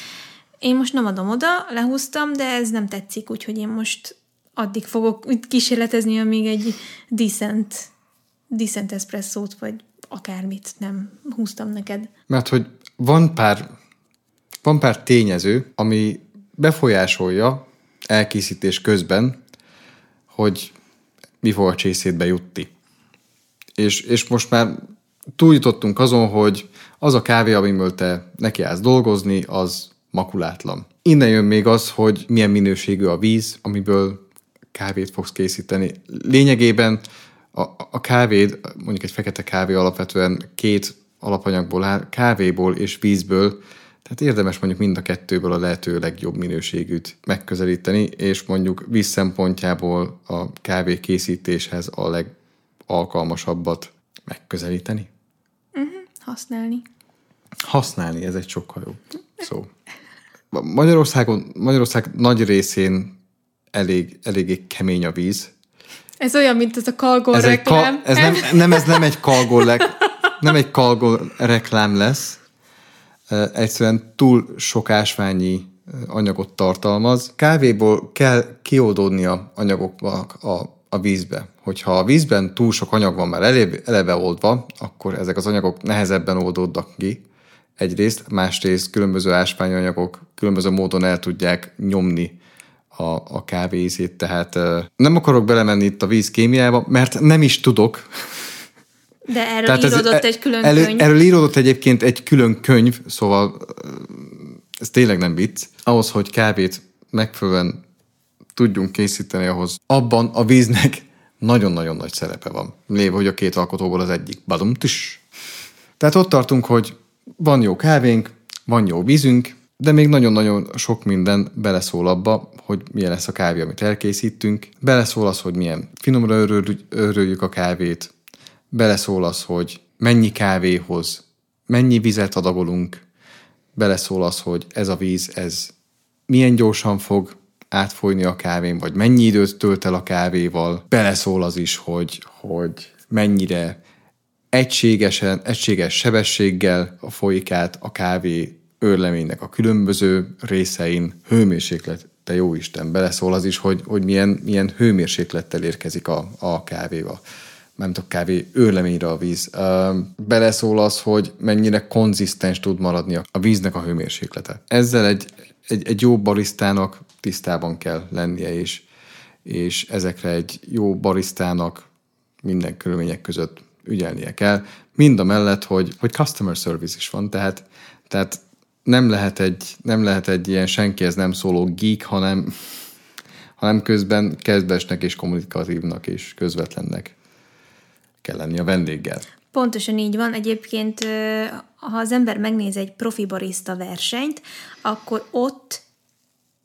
S1: én most nem adom oda, lehúztam, de ez nem tetszik, úgyhogy én most addig fogok kísérletezni, amíg egy decent, decent espresszót, vagy akármit nem húztam neked.
S2: Mert hogy van pár, van pár tényező, ami befolyásolja elkészítés közben, hogy mi fog a csészétbe jutni. És, és most már túljutottunk azon, hogy az a kávé, amiből te nekiállsz dolgozni, az makulátlan. Innen jön még az, hogy milyen minőségű a víz, amiből kávét fogsz készíteni. Lényegében a, a kávéd, mondjuk egy fekete kávé alapvetően két alapanyagból áll, kávéból és vízből, tehát érdemes mondjuk mind a kettőből a lehető legjobb minőségűt megközelíteni, és mondjuk víz szempontjából a kávé készítéshez a legalkalmasabbat megközelíteni.
S1: Uh-huh. Használni.
S2: Használni, ez egy sokkal jobb szó. Magyarországon, Magyarország nagy részén elég, eléggé kemény a víz.
S1: Ez olyan, mint az a kalgó ez reklám.
S2: Kal, ez nem, nem, ez nem egy kalgó, le, nem egy kalgó reklám lesz. Egyszerűen túl sok ásványi anyagot tartalmaz. Kávéból kell kioldódni anyagoknak a, a vízbe. Hogyha a vízben túl sok anyag van már eleve, eleve oldva, akkor ezek az anyagok nehezebben oldódnak ki. Egyrészt, másrészt különböző ásványanyagok különböző módon el tudják nyomni a, a kávézét, tehát nem akarok belemenni itt a víz kémiába, mert nem is tudok.
S1: De erről Tehát íródott ez, egy külön
S2: elő,
S1: könyv.
S2: Erről íródott egyébként egy külön könyv, szóval ez tényleg nem vicc. Ahhoz, hogy kávét megfelelően tudjunk készíteni, ahhoz abban a víznek nagyon-nagyon nagy szerepe van. Léve, hogy a két alkotóból az egyik. Badumtis. Tehát ott tartunk, hogy van jó kávénk, van jó vízünk, de még nagyon-nagyon sok minden beleszól abba, hogy milyen lesz a kávé, amit elkészítünk. Beleszól az, hogy milyen finomra örüljük a kávét. Beleszól az, hogy mennyi kávéhoz, mennyi vizet adagolunk. Beleszól az, hogy ez a víz, ez milyen gyorsan fog átfolyni a kávén, vagy mennyi időt tölt el a kávéval. Beleszól az is, hogy, hogy mennyire egységesen, egységes sebességgel folyik át a kávé őrleménynek a különböző részein hőmérséklet, te jó Isten, beleszól az is, hogy, hogy milyen, milyen hőmérséklettel érkezik a, a kávéba nem a kávé őrleményre a víz. Beleszól az, hogy mennyire konzisztens tud maradni a víznek a hőmérséklete. Ezzel egy, egy, egy jó barisztának tisztában kell lennie, és, és ezekre egy jó barisztának minden körülmények között ügyelnie kell. Mind a mellett, hogy, hogy customer service is van, tehát, tehát nem lehet egy, nem lehet egy ilyen senkihez nem szóló geek, hanem, hanem közben kezdesnek és kommunikatívnak és közvetlennek kell lenni a vendéggel.
S1: Pontosan így van. Egyébként, ha az ember megnéz egy profi barista versenyt, akkor ott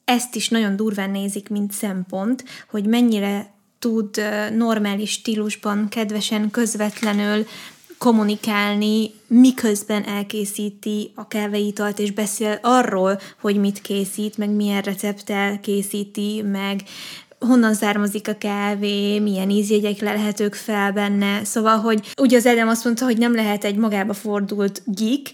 S1: ezt is nagyon durván nézik, mint szempont, hogy mennyire tud normális stílusban, kedvesen, közvetlenül kommunikálni, miközben elkészíti a kávéitalt, és beszél arról, hogy mit készít, meg milyen recepttel készíti, meg honnan származik a kávé, milyen ízjegyek lehetők fel benne. Szóval, hogy ugye az Edem azt mondta, hogy nem lehet egy magába fordult geek,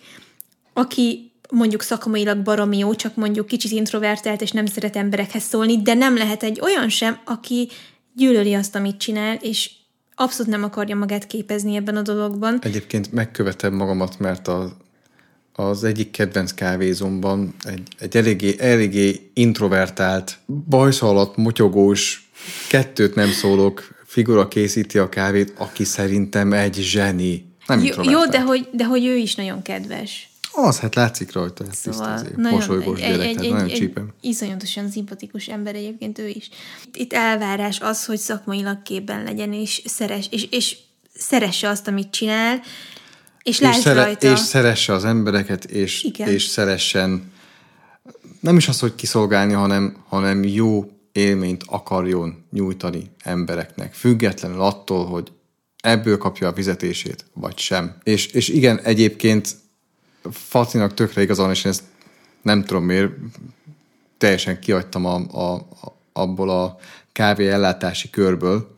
S1: aki mondjuk szakmailag baromi jó, csak mondjuk kicsit introvertált, és nem szeret emberekhez szólni, de nem lehet egy olyan sem, aki gyűlöli azt, amit csinál, és abszolút nem akarja magát képezni ebben a dologban.
S2: Egyébként megkövetem magamat, mert a, az egyik kedvenc kávézomban egy, egy eléggé, eléggé introvertált, bajsza alatt motyogós, kettőt nem szólok figura készíti a kávét, aki szerintem egy zseni. Nem
S1: jó, jó de, hogy, de hogy ő is nagyon kedves.
S2: Az, hát látszik rajta, hát szóval tiszta nagyon, mosolygós egy, gyerek, egy, egy, nagyon csípem.
S1: Egy iszonyatosan szimpatikus ember egyébként ő is. Itt elvárás az, hogy szakmailag képben legyen, és, szeres, és, és szeresse azt, amit csinál, és, és, szere, rajta.
S2: és szeresse az embereket, és, és szeressen nem is az, hogy kiszolgálni, hanem, hanem jó élményt akarjon nyújtani embereknek, függetlenül attól, hogy ebből kapja a fizetését, vagy sem. És, és igen, egyébként Fatinak tökre igazán, és én ezt nem tudom miért, teljesen kiadtam a, a, abból a kávé ellátási körből,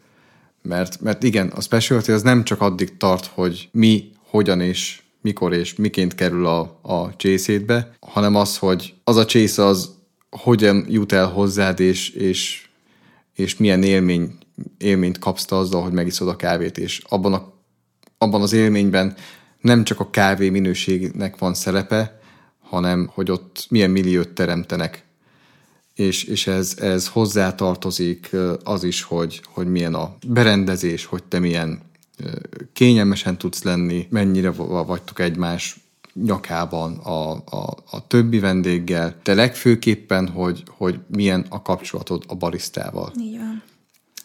S2: mert, mert igen, a specialty az nem csak addig tart, hogy mi, hogyan és mikor és miként kerül a, a csészétbe, hanem az, hogy az a csész az hogyan jut el hozzád, és, és, és milyen élmény, élményt kapsz te azzal, hogy megiszod a kávét, és abban, a, abban az élményben nem csak a kávé minőségnek van szerepe, hanem hogy ott milyen milliót teremtenek. És, és ez, ez hozzátartozik az is, hogy, hogy milyen a berendezés, hogy te milyen kényelmesen tudsz lenni, mennyire vagytok egymás nyakában a, a, a többi vendéggel, de legfőképpen, hogy, hogy milyen a kapcsolatod a barisztával.
S1: Így van.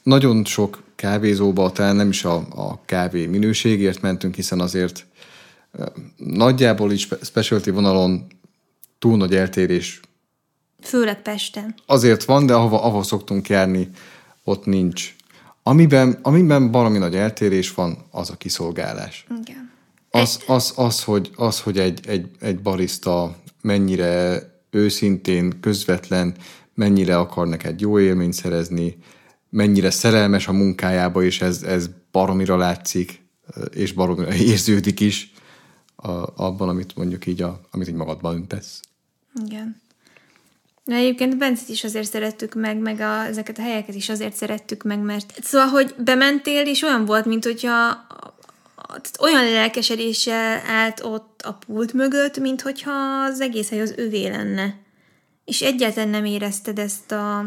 S2: Nagyon sok kávézóba, talán nem is a, a kávé minőségért mentünk, hiszen azért nagyjából is specialty vonalon túl nagy eltérés.
S1: Főleg Pesten.
S2: Azért van, de ahova, ahova szoktunk járni, ott nincs. Amiben, amiben valami nagy eltérés van, az a kiszolgálás.
S1: Igen.
S2: Az, az, az, hogy, az, hogy egy, egy, egy barista mennyire őszintén, közvetlen, mennyire akar neked jó élményt szerezni, mennyire szerelmes a munkájába, és ez, ez baromira látszik, és baromira érződik is a, abban, amit mondjuk így, a, amit így magadban öntesz.
S1: Igen. Na egyébként Bencet is azért szerettük meg, meg a, ezeket a helyeket is azért szerettük meg, mert szóval, hogy bementél, és olyan volt, mint hogyha olyan lelkesedéssel állt ott a pult mögött, mint hogyha az egész hely az övé lenne. És egyáltalán nem érezted ezt a,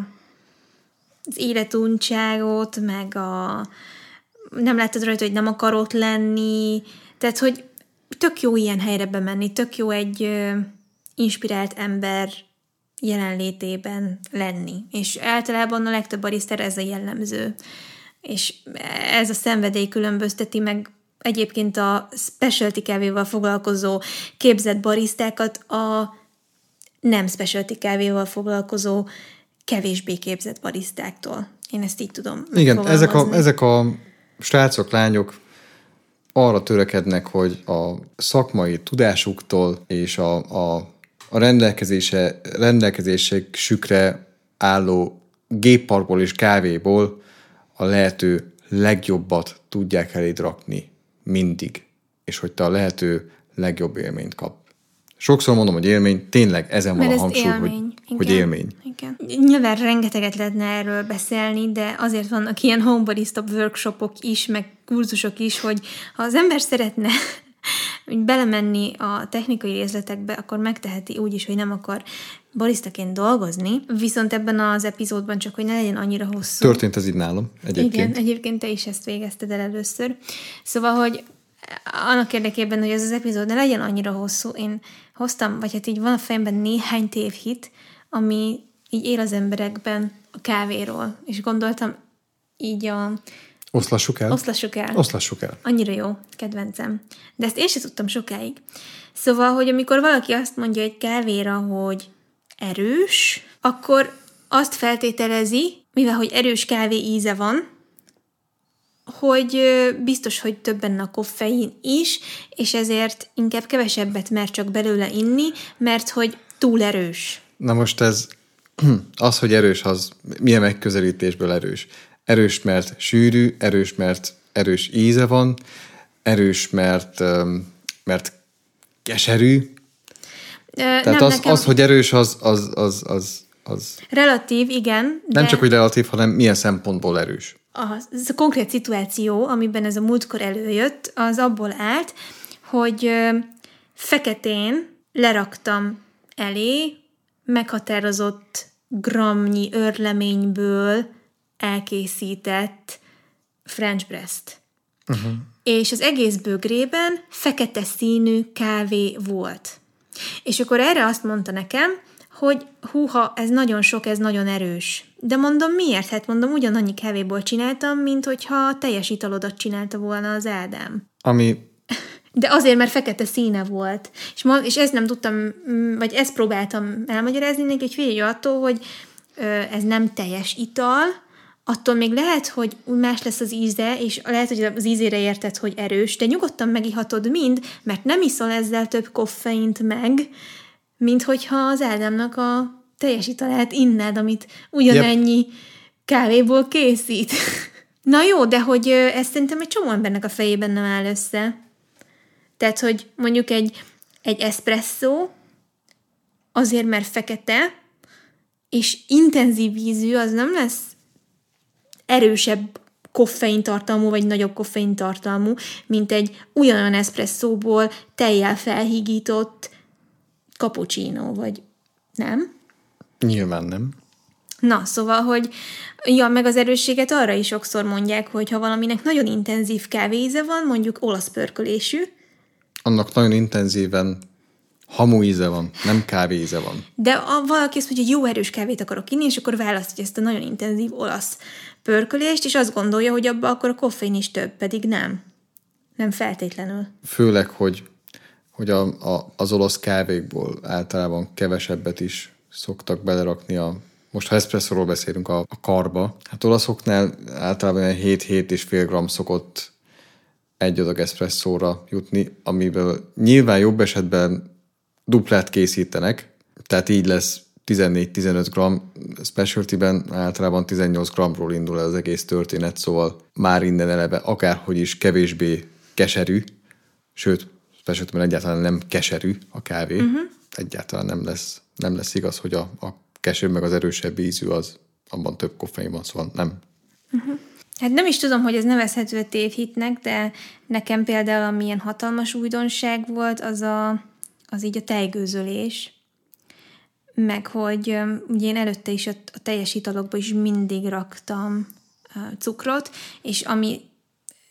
S1: az életuntságot, meg a nem láttad rajta, hogy nem akar ott lenni, tehát, hogy tök jó ilyen helyre bemenni, tök jó egy ö, inspirált ember jelenlétében lenni. És általában a legtöbb barisztára ez a jellemző. És ez a szenvedély különbözteti meg egyébként a specialty kávéval foglalkozó képzett barisztákat a nem specialty kávéval foglalkozó kevésbé képzett barisztáktól. Én ezt így tudom
S2: Igen, ezek a, ezek a srácok, lányok arra törekednek, hogy a szakmai tudásuktól és a, a, a rendelkezése, rendelkezések sükre álló gépparkból és kávéból a lehető legjobbat tudják eléd rakni mindig, és hogy te a lehető legjobb élményt kap. Sokszor mondom, hogy élmény, tényleg ezen van a hangsúly, élmény. hogy, hogy élmény.
S1: Igen. Nyilván rengeteget lehetne erről beszélni, de azért vannak ilyen homebody stop workshopok is, meg kurzusok is, hogy ha az ember szeretne belemenni a technikai részletekbe, akkor megteheti úgy is, hogy nem akar barisztaként dolgozni, viszont ebben az epizódban csak, hogy ne legyen annyira hosszú.
S2: Történt ez így nálam egyébként.
S1: Igen, egyébként te is ezt végezted el először. Szóval, hogy annak érdekében, hogy ez az epizód ne legyen annyira hosszú, én hoztam, vagy hát így van a fejemben néhány tévhit, ami így él az emberekben a kávéról, és gondoltam így a...
S2: Oszlassuk el?
S1: Oszlassuk el.
S2: Oszlassuk el.
S1: Annyira jó, kedvencem. De ezt én sem tudtam sokáig. Szóval, hogy amikor valaki azt mondja egy kávéra, hogy erős, akkor azt feltételezi, mivel hogy erős kávé íze van, hogy biztos, hogy több benne a koffein is, és ezért inkább kevesebbet mer csak belőle inni, mert hogy túl erős.
S2: Na most ez, az, hogy erős, az milyen megközelítésből erős? Erős, mert sűrű, erős, mert erős íze van, erős, mert, mert keserű. Tehát nem, az, nekem... az, hogy erős, az, az, az, az, az...
S1: Relatív, igen.
S2: De... Nem csak, hogy relatív, hanem milyen szempontból erős
S1: a, ez a konkrét szituáció, amiben ez a múltkor előjött, az abból állt, hogy feketén leraktam elé meghatározott gramnyi örleményből elkészített French breast. Uh-huh. És az egész bögrében fekete színű kávé volt. És akkor erre azt mondta nekem, hogy húha, ez nagyon sok, ez nagyon erős. De mondom, miért? Hát mondom, ugyanannyi kávéból csináltam, mint hogyha teljes italodat csinálta volna az Ádám.
S2: Ami...
S1: De azért, mert fekete színe volt. És, ma, és ezt nem tudtam, vagy ezt próbáltam elmagyarázni neki, hogy figyelj attól, hogy ez nem teljes ital, attól még lehet, hogy más lesz az íze, és lehet, hogy az ízére érted, hogy erős, de nyugodtan megihatod mind, mert nem iszol ezzel több koffeint meg, mint hogyha az Ádámnak a teljes italát inned, amit ugyanennyi yep. kávéból készít. Na jó, de hogy ez szerintem egy csomó embernek a fejében nem áll össze. Tehát, hogy mondjuk egy, egy espresso azért, mert fekete, és intenzív vízű, az nem lesz erősebb koffeintartalmú, vagy nagyobb koffeintartalmú, mint egy ugyanolyan eszpresszóból tejjel felhígított cappuccino, vagy nem?
S2: Nyilván nem.
S1: Na, szóval, hogy ja, meg az erősséget arra is sokszor mondják, hogy ha valaminek nagyon intenzív kávéíze van, mondjuk olasz pörkölésű.
S2: Annak nagyon intenzíven hamu íze van, nem kávéíze van.
S1: De a, valaki azt mondja, hogy jó erős kávét akarok inni, és akkor választja ezt a nagyon intenzív olasz pörkölést, és azt gondolja, hogy abban akkor a koffein is több, pedig nem. Nem feltétlenül.
S2: Főleg, hogy, hogy a, a, az olasz kávékból általában kevesebbet is szoktak belerakni a most ha eszpresszóról beszélünk a, a karba, hát olaszoknál általában 7-7,5 gram szokott egy adag eszpresszóra jutni, amiből nyilván jobb esetben duplát készítenek, tehát így lesz 14-15 gram, specialty-ben általában 18 gramról indul az egész történet, szóval már innen eleve akárhogy is kevésbé keserű, sőt, specialty egyáltalán nem keserű a kávé, uh-huh. egyáltalán nem lesz, nem lesz igaz, hogy a, a keserű meg az erősebb ízű az, abban több koffein van, szóval nem.
S1: Uh-huh. Hát nem is tudom, hogy ez nevezhető tévhitnek, de nekem például amilyen hatalmas újdonság volt, az, a, az így a tejgőzölés, meg hogy ugye én előtte is a, a teljes italokba is mindig raktam cukrot, és ami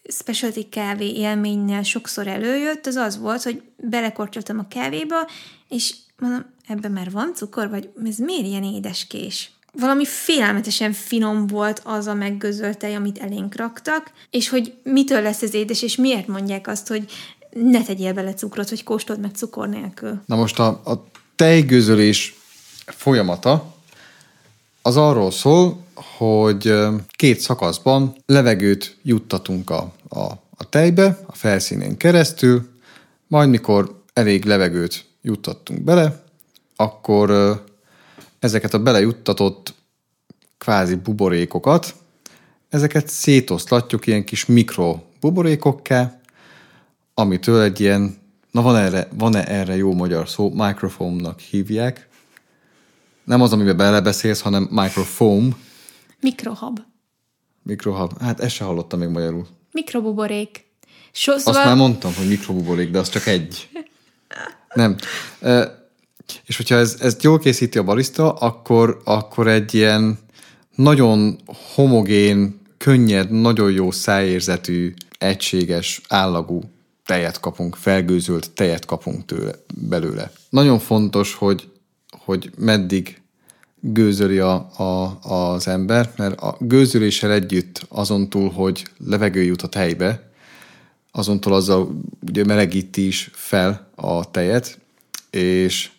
S1: specialty kávé élménynél sokszor előjött, az az volt, hogy belekortyoltam a kávéba, és mondom, ebben már van cukor, vagy ez miért ilyen édeskés? Valami félelmetesen finom volt az a meggözölt tej, amit elénk raktak, és hogy mitől lesz ez édes, és miért mondják azt, hogy ne tegyél bele cukrot, hogy kóstold meg cukor nélkül.
S2: Na most a, a tejgőzölés folyamata az arról szól, hogy két szakaszban levegőt juttatunk a, a, a tejbe, a felszínén keresztül, majd mikor elég levegőt juttattunk bele, akkor ezeket a belejuttatott kvázi buborékokat, ezeket szétoszlatjuk ilyen kis mikro buborékokká, amitől egy ilyen, na van erre, van-e erre jó magyar szó, microphone-nak hívják, nem az, amiben belebeszélsz, hanem microfoam.
S1: Mikrohab.
S2: Mikrohab. Hát ezt se hallottam még magyarul.
S1: Mikrobuborék.
S2: So, szóval... Azt már mondtam, hogy mikrobuborék, de az csak egy. Nem. És hogyha ez, ezt jól készíti a barista, akkor, akkor egy ilyen nagyon homogén, könnyed, nagyon jó szájérzetű, egységes, állagú tejet kapunk, felgőzölt tejet kapunk tőle, belőle. Nagyon fontos, hogy hogy meddig gőzöli a, a, az ember, mert a gőzöléssel együtt azon túl, hogy levegő jut a tejbe, azon túl azzal ugye melegíti is fel a tejet, és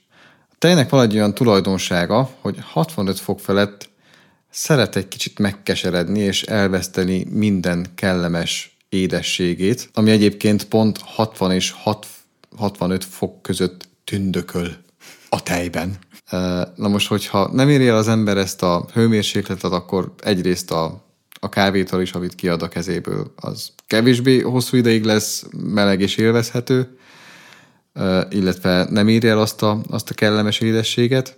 S2: tejnek van egy olyan tulajdonsága, hogy 65 fok felett szeret egy kicsit megkeseredni és elveszteni minden kellemes édességét, ami egyébként pont 60 és 6, 65 fok között tündököl a tejben. Na most, hogyha nem éri az ember ezt a hőmérsékletet, akkor egyrészt a, a kávétal is, amit kiad a kezéből, az kevésbé hosszú ideig lesz meleg és élvezhető, illetve nem írja el azt a, azt a kellemes édességet,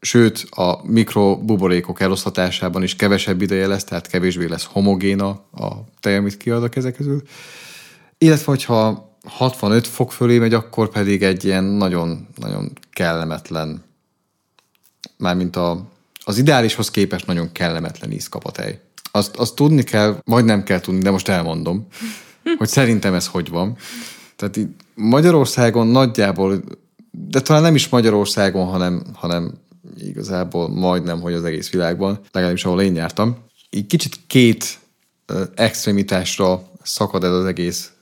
S2: sőt a mikrobuborékok eloszlatásában is kevesebb ideje lesz, tehát kevésbé lesz homogéna a tej, amit kiad a kezek közül. Illetve, hogyha 65 fok fölé megy, akkor pedig egy ilyen nagyon, nagyon kellemetlen mármint a, az ideálishoz képest nagyon kellemetlen íz kap a tej. Azt, azt tudni kell, vagy nem kell tudni, de most elmondom, hogy szerintem ez hogy van. Tehát itt Magyarországon nagyjából, de talán nem is Magyarországon, hanem, hanem igazából majdnem, hogy az egész világban, legalábbis ahol én jártam, így kicsit két extremitásra szakad ez az egész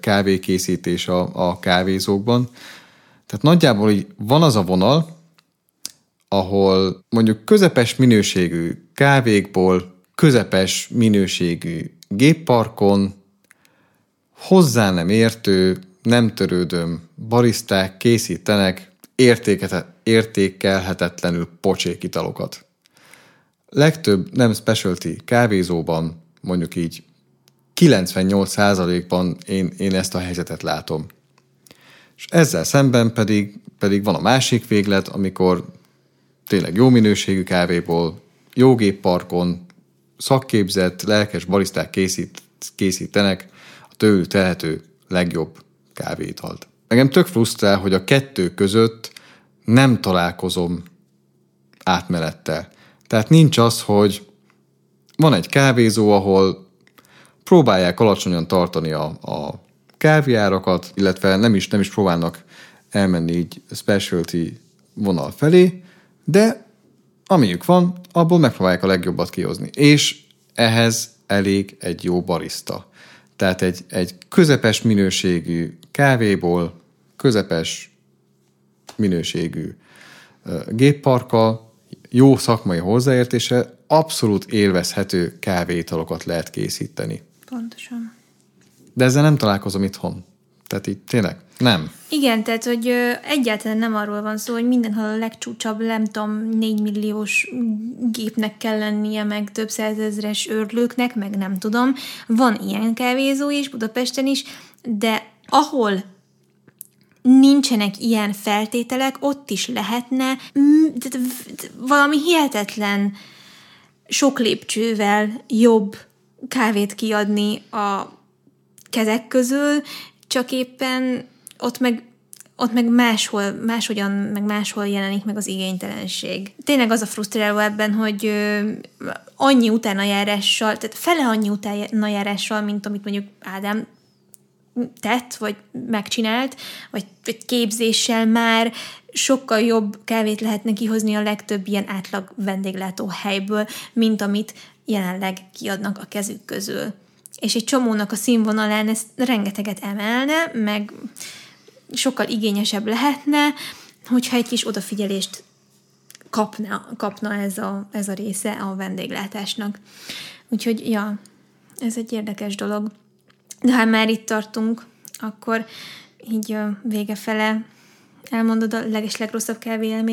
S2: kávékészítés a, a kávézókban. Tehát nagyjából így van az a vonal, ahol mondjuk közepes minőségű kávékból, közepes minőségű gépparkon, hozzá nem értő, nem törődöm bariszták készítenek értékelhetetlenül pocsék italokat. Legtöbb nem specialty kávézóban, mondjuk így 98%-ban én, én ezt a helyzetet látom. És ezzel szemben pedig, pedig van a másik véglet, amikor tényleg jó minőségű kávéból, jó gépparkon, szakképzett, lelkes bariszták készít, készítenek tőlük tehető legjobb kávétalt. Engem tök frusztrál, hogy a kettő között nem találkozom átmenettel. Tehát nincs az, hogy van egy kávézó, ahol próbálják alacsonyan tartani a, a kávéárakat, illetve nem is, nem is próbálnak elmenni így specialty vonal felé, de amiük van, abból megpróbálják a legjobbat kihozni. És ehhez elég egy jó barista. Tehát egy, egy közepes minőségű kávéból, közepes minőségű gépparkkal, jó szakmai hozzáértése, abszolút élvezhető kávéitalokat lehet készíteni.
S1: Pontosan.
S2: De ezzel nem találkozom itthon. Tehát így tényleg nem.
S1: Igen, tehát, hogy ö, egyáltalán nem arról van szó, hogy mindenhol a legcsúcsabb, nem tudom, 4 milliós gépnek kell lennie, meg több százezres őrlőknek, meg nem tudom. Van ilyen kávézó is Budapesten is, de ahol nincsenek ilyen feltételek, ott is lehetne valami hihetetlen sok lépcsővel jobb kávét kiadni a kezek közül, csak éppen ott meg ott meg máshol, máshogyan, meg máshol jelenik meg az igénytelenség. Tényleg az a frusztráló ebben, hogy ö, annyi utánajárással, tehát fele annyi utánajárással, mint amit mondjuk Ádám tett, vagy megcsinált, vagy, vagy képzéssel már sokkal jobb kávét lehetne kihozni a legtöbb ilyen átlag vendéglátó helyből, mint amit jelenleg kiadnak a kezük közül. És egy csomónak a színvonalán ez rengeteget emelne, meg sokkal igényesebb lehetne, hogyha egy kis odafigyelést kapna, kapna ez, a, ez a része a vendéglátásnak. Úgyhogy, ja, ez egy érdekes dolog. De ha már itt tartunk, akkor így vége fele elmondod a legeslegrosszabb kávé?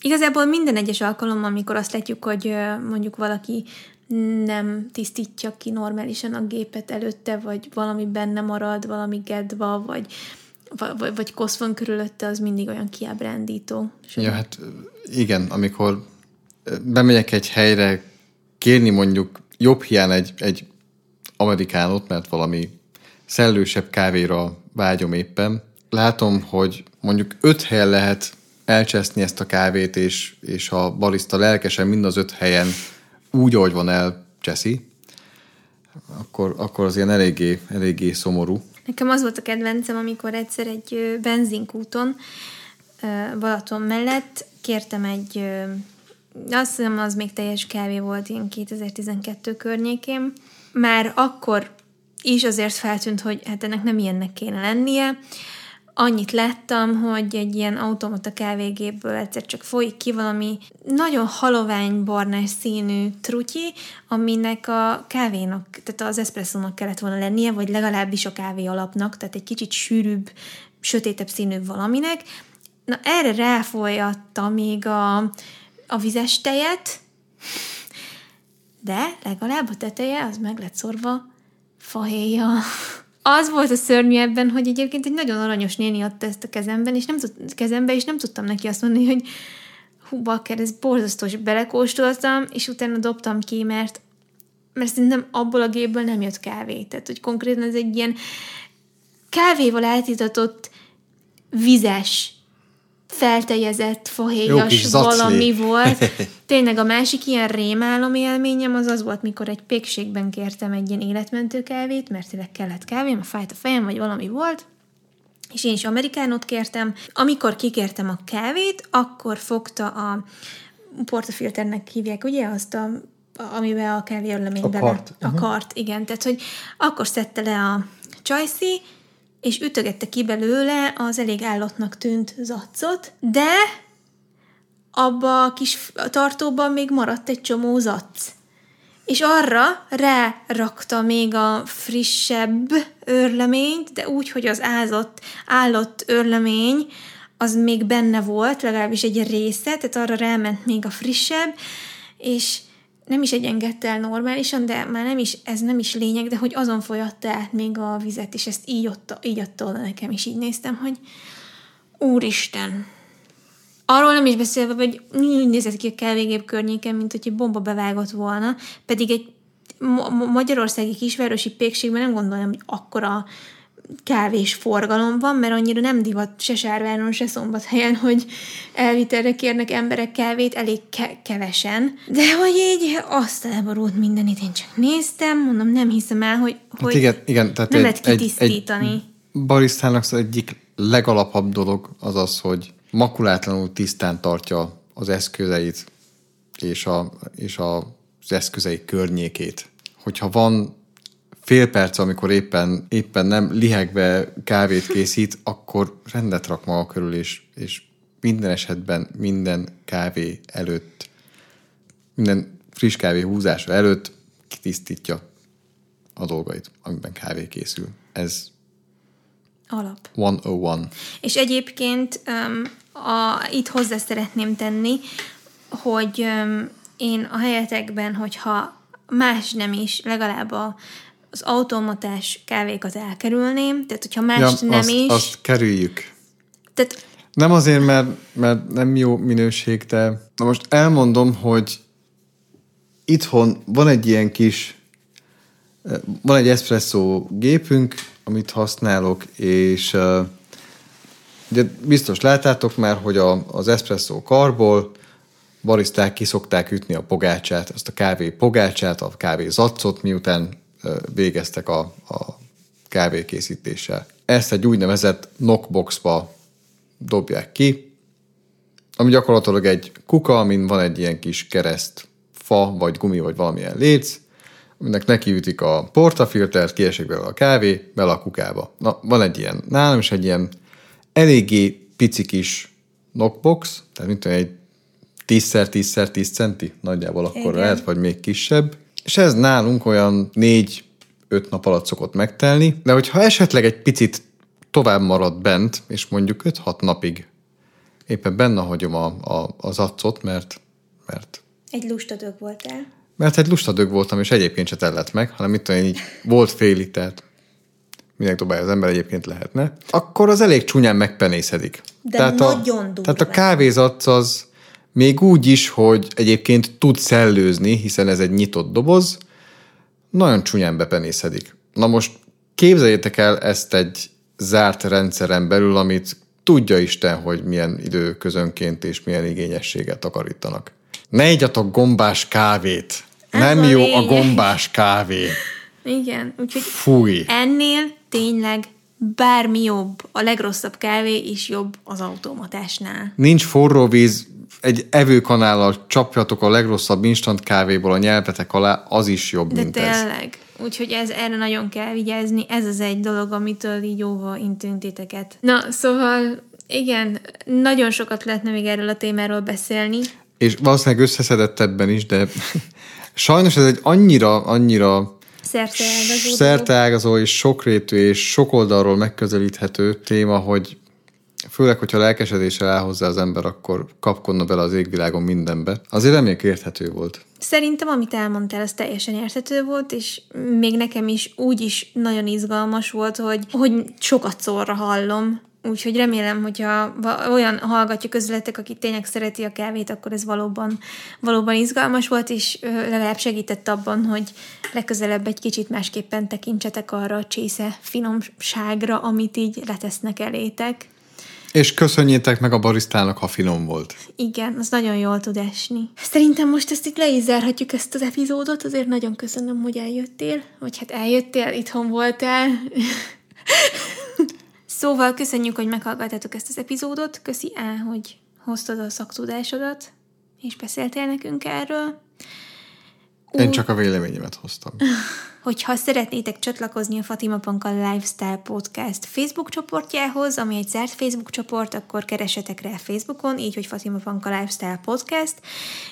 S1: Igazából minden egyes alkalommal, amikor azt látjuk, hogy mondjuk valaki nem tisztítja ki normálisan a gépet előtte, vagy valami benne marad, valami gedva, vagy, vagy, vagy kosz van körülötte, az mindig olyan kiábrándító.
S2: Ja, hát igen, amikor bemegyek egy helyre kérni mondjuk jobb hiány egy, egy amerikánot, mert valami szellősebb kávéra vágyom éppen, látom, hogy mondjuk öt helyen lehet elcseszni ezt a kávét, és, és a barista lelkesen mind az öt helyen úgy, ahogy van elcseszi, akkor, akkor az ilyen eléggé, eléggé szomorú.
S1: Nekem az volt a kedvencem, amikor egyszer egy benzinkúton Balaton mellett kértem egy, azt hiszem az még teljes kávé volt, ilyen 2012 környékén. Már akkor is azért feltűnt, hogy hát ennek nem ilyennek kéne lennie. Annyit láttam, hogy egy ilyen automata kávégépből egyszer csak folyik ki valami nagyon halovány barnás színű trutyi, aminek a kávénak, tehát az eszpresszónak kellett volna lennie, vagy legalábbis a kávé alapnak, tehát egy kicsit sűrűbb, sötétebb színű valaminek. Na erre ráfolyatta még a, a vizes tejet, de legalább a teteje az meg lett szorva fahéja. Az volt a szörnyű ebben, hogy egyébként egy nagyon aranyos néni adta ezt a kezemben, és nem tud, kezembe, és nem tudtam neki azt mondani, hogy hú, bakker, ez borzasztó, és belekóstoltam, és utána dobtam ki, mert, mert szerintem abból a gépből nem jött kávé. Tehát, hogy konkrétan ez egy ilyen kávéval eltitatott vizes, feltejezett, fahéjas valami volt. Tényleg a másik ilyen rémálom élményem az az volt, mikor egy pékségben kértem egy ilyen életmentő kávét, mert tényleg kellett kávé, mert fájt a fejem, vagy valami volt, és én is amerikánot kértem. Amikor kikértem a kávét, akkor fogta a portafilternek hívják, ugye, azt a amivel a kávé örlemény
S2: A
S1: bele.
S2: kart.
S1: A kart, igen. Tehát, hogy akkor szedte le a csajszi, és ütögette ki belőle az elég állatnak tűnt zaccot, de abba a kis tartóban még maradt egy csomó zac. És arra rárakta még a frissebb őrleményt, de úgy, hogy az ázott, állott őrlemény, az még benne volt, legalábbis egy része, tehát arra ráment még a frissebb, és nem is egyengedte el normálisan, de már nem is, ez nem is lényeg, de hogy azon folyatta át még a vizet, és ezt így, ott, így adta oda nekem, és így néztem, hogy úristen, Arról nem is beszélve, hogy úgy nézett ki a kelvégép környéken, mint hogy egy bomba bevágott volna, pedig egy ma- magyarországi kisvárosi pékségben nem gondolom, hogy akkora kávés forgalom van, mert annyira nem divat se Sárváron, se Szombathelyen, hogy elvitelre kérnek emberek kávét, elég ke- kevesen. De hogy így azt elborult mindenit, én csak néztem, mondom, nem hiszem el, hogy,
S2: Hát
S1: hogy
S2: igen, igen, tehát
S1: nem
S2: egy,
S1: lehet
S2: egy,
S1: kitisztítani.
S2: egy barisztának az egyik legalapabb dolog az az, hogy makulátlanul tisztán tartja az eszközeit és, a, és a, az eszközei környékét. Hogyha van fél perc, amikor éppen, éppen nem lihegve kávét készít, akkor rendet rak maga körül, és, és minden esetben minden kávé előtt, minden friss kávé húzása előtt kitisztítja a dolgait, amiben kávé készül. Ez
S1: Alap.
S2: 101.
S1: És egyébként um, a, itt hozzá szeretném tenni, hogy um, én a helyetekben, hogyha más nem is, legalább a, az automatás kávékat elkerülném, tehát hogyha más
S2: Ja,
S1: nem
S2: azt,
S1: is,
S2: azt kerüljük.
S1: tehát
S2: Nem azért, mert, mert nem jó minőség, de na most elmondom, hogy itthon van egy ilyen kis, van egy espresso gépünk, amit használok, és ugye biztos láttátok már, hogy a, az espresso karból bariszták ki szokták ütni a pogácsát, azt a kávé pogácsát, a kávé zaccot, miután végeztek a, a kávékészítéssel. Ezt egy úgynevezett knockboxba dobják ki, ami gyakorlatilag egy kuka, amin van egy ilyen kis kereszt fa, vagy gumi, vagy valamilyen léc, aminek nekiütik a portafiltert, kiesik belőle a kávé, bele a kukába. Na, van egy ilyen, nálam is egy ilyen eléggé pici kis knockbox, tehát mint egy 10x10x10 centi, nagyjából akkor
S1: Igen.
S2: lehet, vagy még kisebb, és ez nálunk olyan 4-5 nap alatt szokott megtelni, de hogyha esetleg egy picit tovább marad bent, és mondjuk 5-6 napig éppen benne hagyom a, a, az accot, mert, mert
S1: egy lustadög voltál.
S2: mert egy lustadög voltam, és egyébként se tellett meg, hanem tudom én, így volt félig, tehát minek dobálja az ember egyébként lehetne, akkor az elég csúnyán megpenészedik.
S1: De
S2: tehát a,
S1: nagyon durván.
S2: Tehát a kávézac az még úgy is, hogy egyébként tud szellőzni, hiszen ez egy nyitott doboz, nagyon csúnyán bepenészedik. Na most képzeljétek el ezt egy zárt rendszeren belül, amit tudja Isten, hogy milyen időközönként és milyen igényességet takarítanak. Ne igyatok gombás kávét.
S1: Ez
S2: Nem
S1: a
S2: jó a
S1: lényeg.
S2: gombás kávé.
S1: Igen, úgyhogy
S2: Fúj.
S1: ennél tényleg bármi jobb, a legrosszabb kávé is jobb az automatásnál.
S2: Nincs forró víz, egy evőkanállal csapjatok a legrosszabb instant kávéból a nyelvetek alá, az is jobb,
S1: De
S2: mint ez.
S1: tényleg. Úgyhogy ez, erre nagyon kell vigyázni. Ez az egy dolog, amitől így óva intünk titeket. Na, szóval igen, nagyon sokat lehetne még erről a témáról beszélni.
S2: És valószínűleg összeszedettebben is, de sajnos ez egy annyira, annyira
S1: Szerteágazó.
S2: szerteágazó és sokrétű és sok oldalról megközelíthető téma, hogy főleg, hogyha lelkesedéssel áll hozzá az ember, akkor kapkodna bele az égvilágon mindenbe. Azért reméljük érthető volt.
S1: Szerintem, amit elmondtál, az teljesen érthető volt, és még nekem is úgy is nagyon izgalmas volt, hogy, hogy sokat szorra hallom. Úgyhogy remélem, hogyha olyan hallgatja közületek, aki tényleg szereti a kávét, akkor ez valóban, valóban izgalmas volt, és legalább segített abban, hogy legközelebb egy kicsit másképpen tekintsetek arra a csésze finomságra, amit így letesznek elétek.
S2: És köszönjétek meg a barisztának, ha finom volt.
S1: Igen, az nagyon jól tud esni. Szerintem most ezt itt le is zárhatjuk ezt az epizódot, azért nagyon köszönöm, hogy eljöttél, vagy hát eljöttél, itthon voltál. szóval köszönjük, hogy meghallgattátok ezt az epizódot. Köszi Á, hogy hoztad a szaktudásodat, és beszéltél nekünk erről.
S2: Én csak a véleményemet hoztam.
S1: Hogyha szeretnétek csatlakozni a Fatima Panka Lifestyle Podcast Facebook csoportjához, ami egy zárt Facebook csoport, akkor keresetek rá Facebookon, így, hogy Fatima Panka Lifestyle Podcast,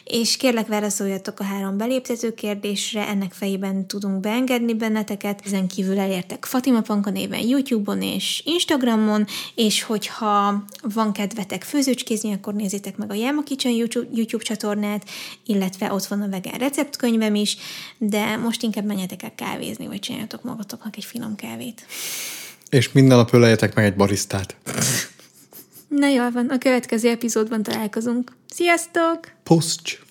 S1: és kérlek válaszoljatok a három beléptető kérdésre, ennek fejében tudunk beengedni benneteket. Ezen kívül elértek Fatima Panka néven YouTube-on és Instagramon, és hogyha van kedvetek főzőcskézni, akkor nézzétek meg a Jelma Kitchen YouTube, YouTube csatornát, illetve ott van a vegán receptkönyvem is, de most inkább menjetek el kávézni, vagy csináljatok magatoknak egy finom kávét.
S2: És minden nap öleljetek meg egy barisztát.
S1: Na jól van, a következő epizódban találkozunk. Sziasztok!
S2: Poszts!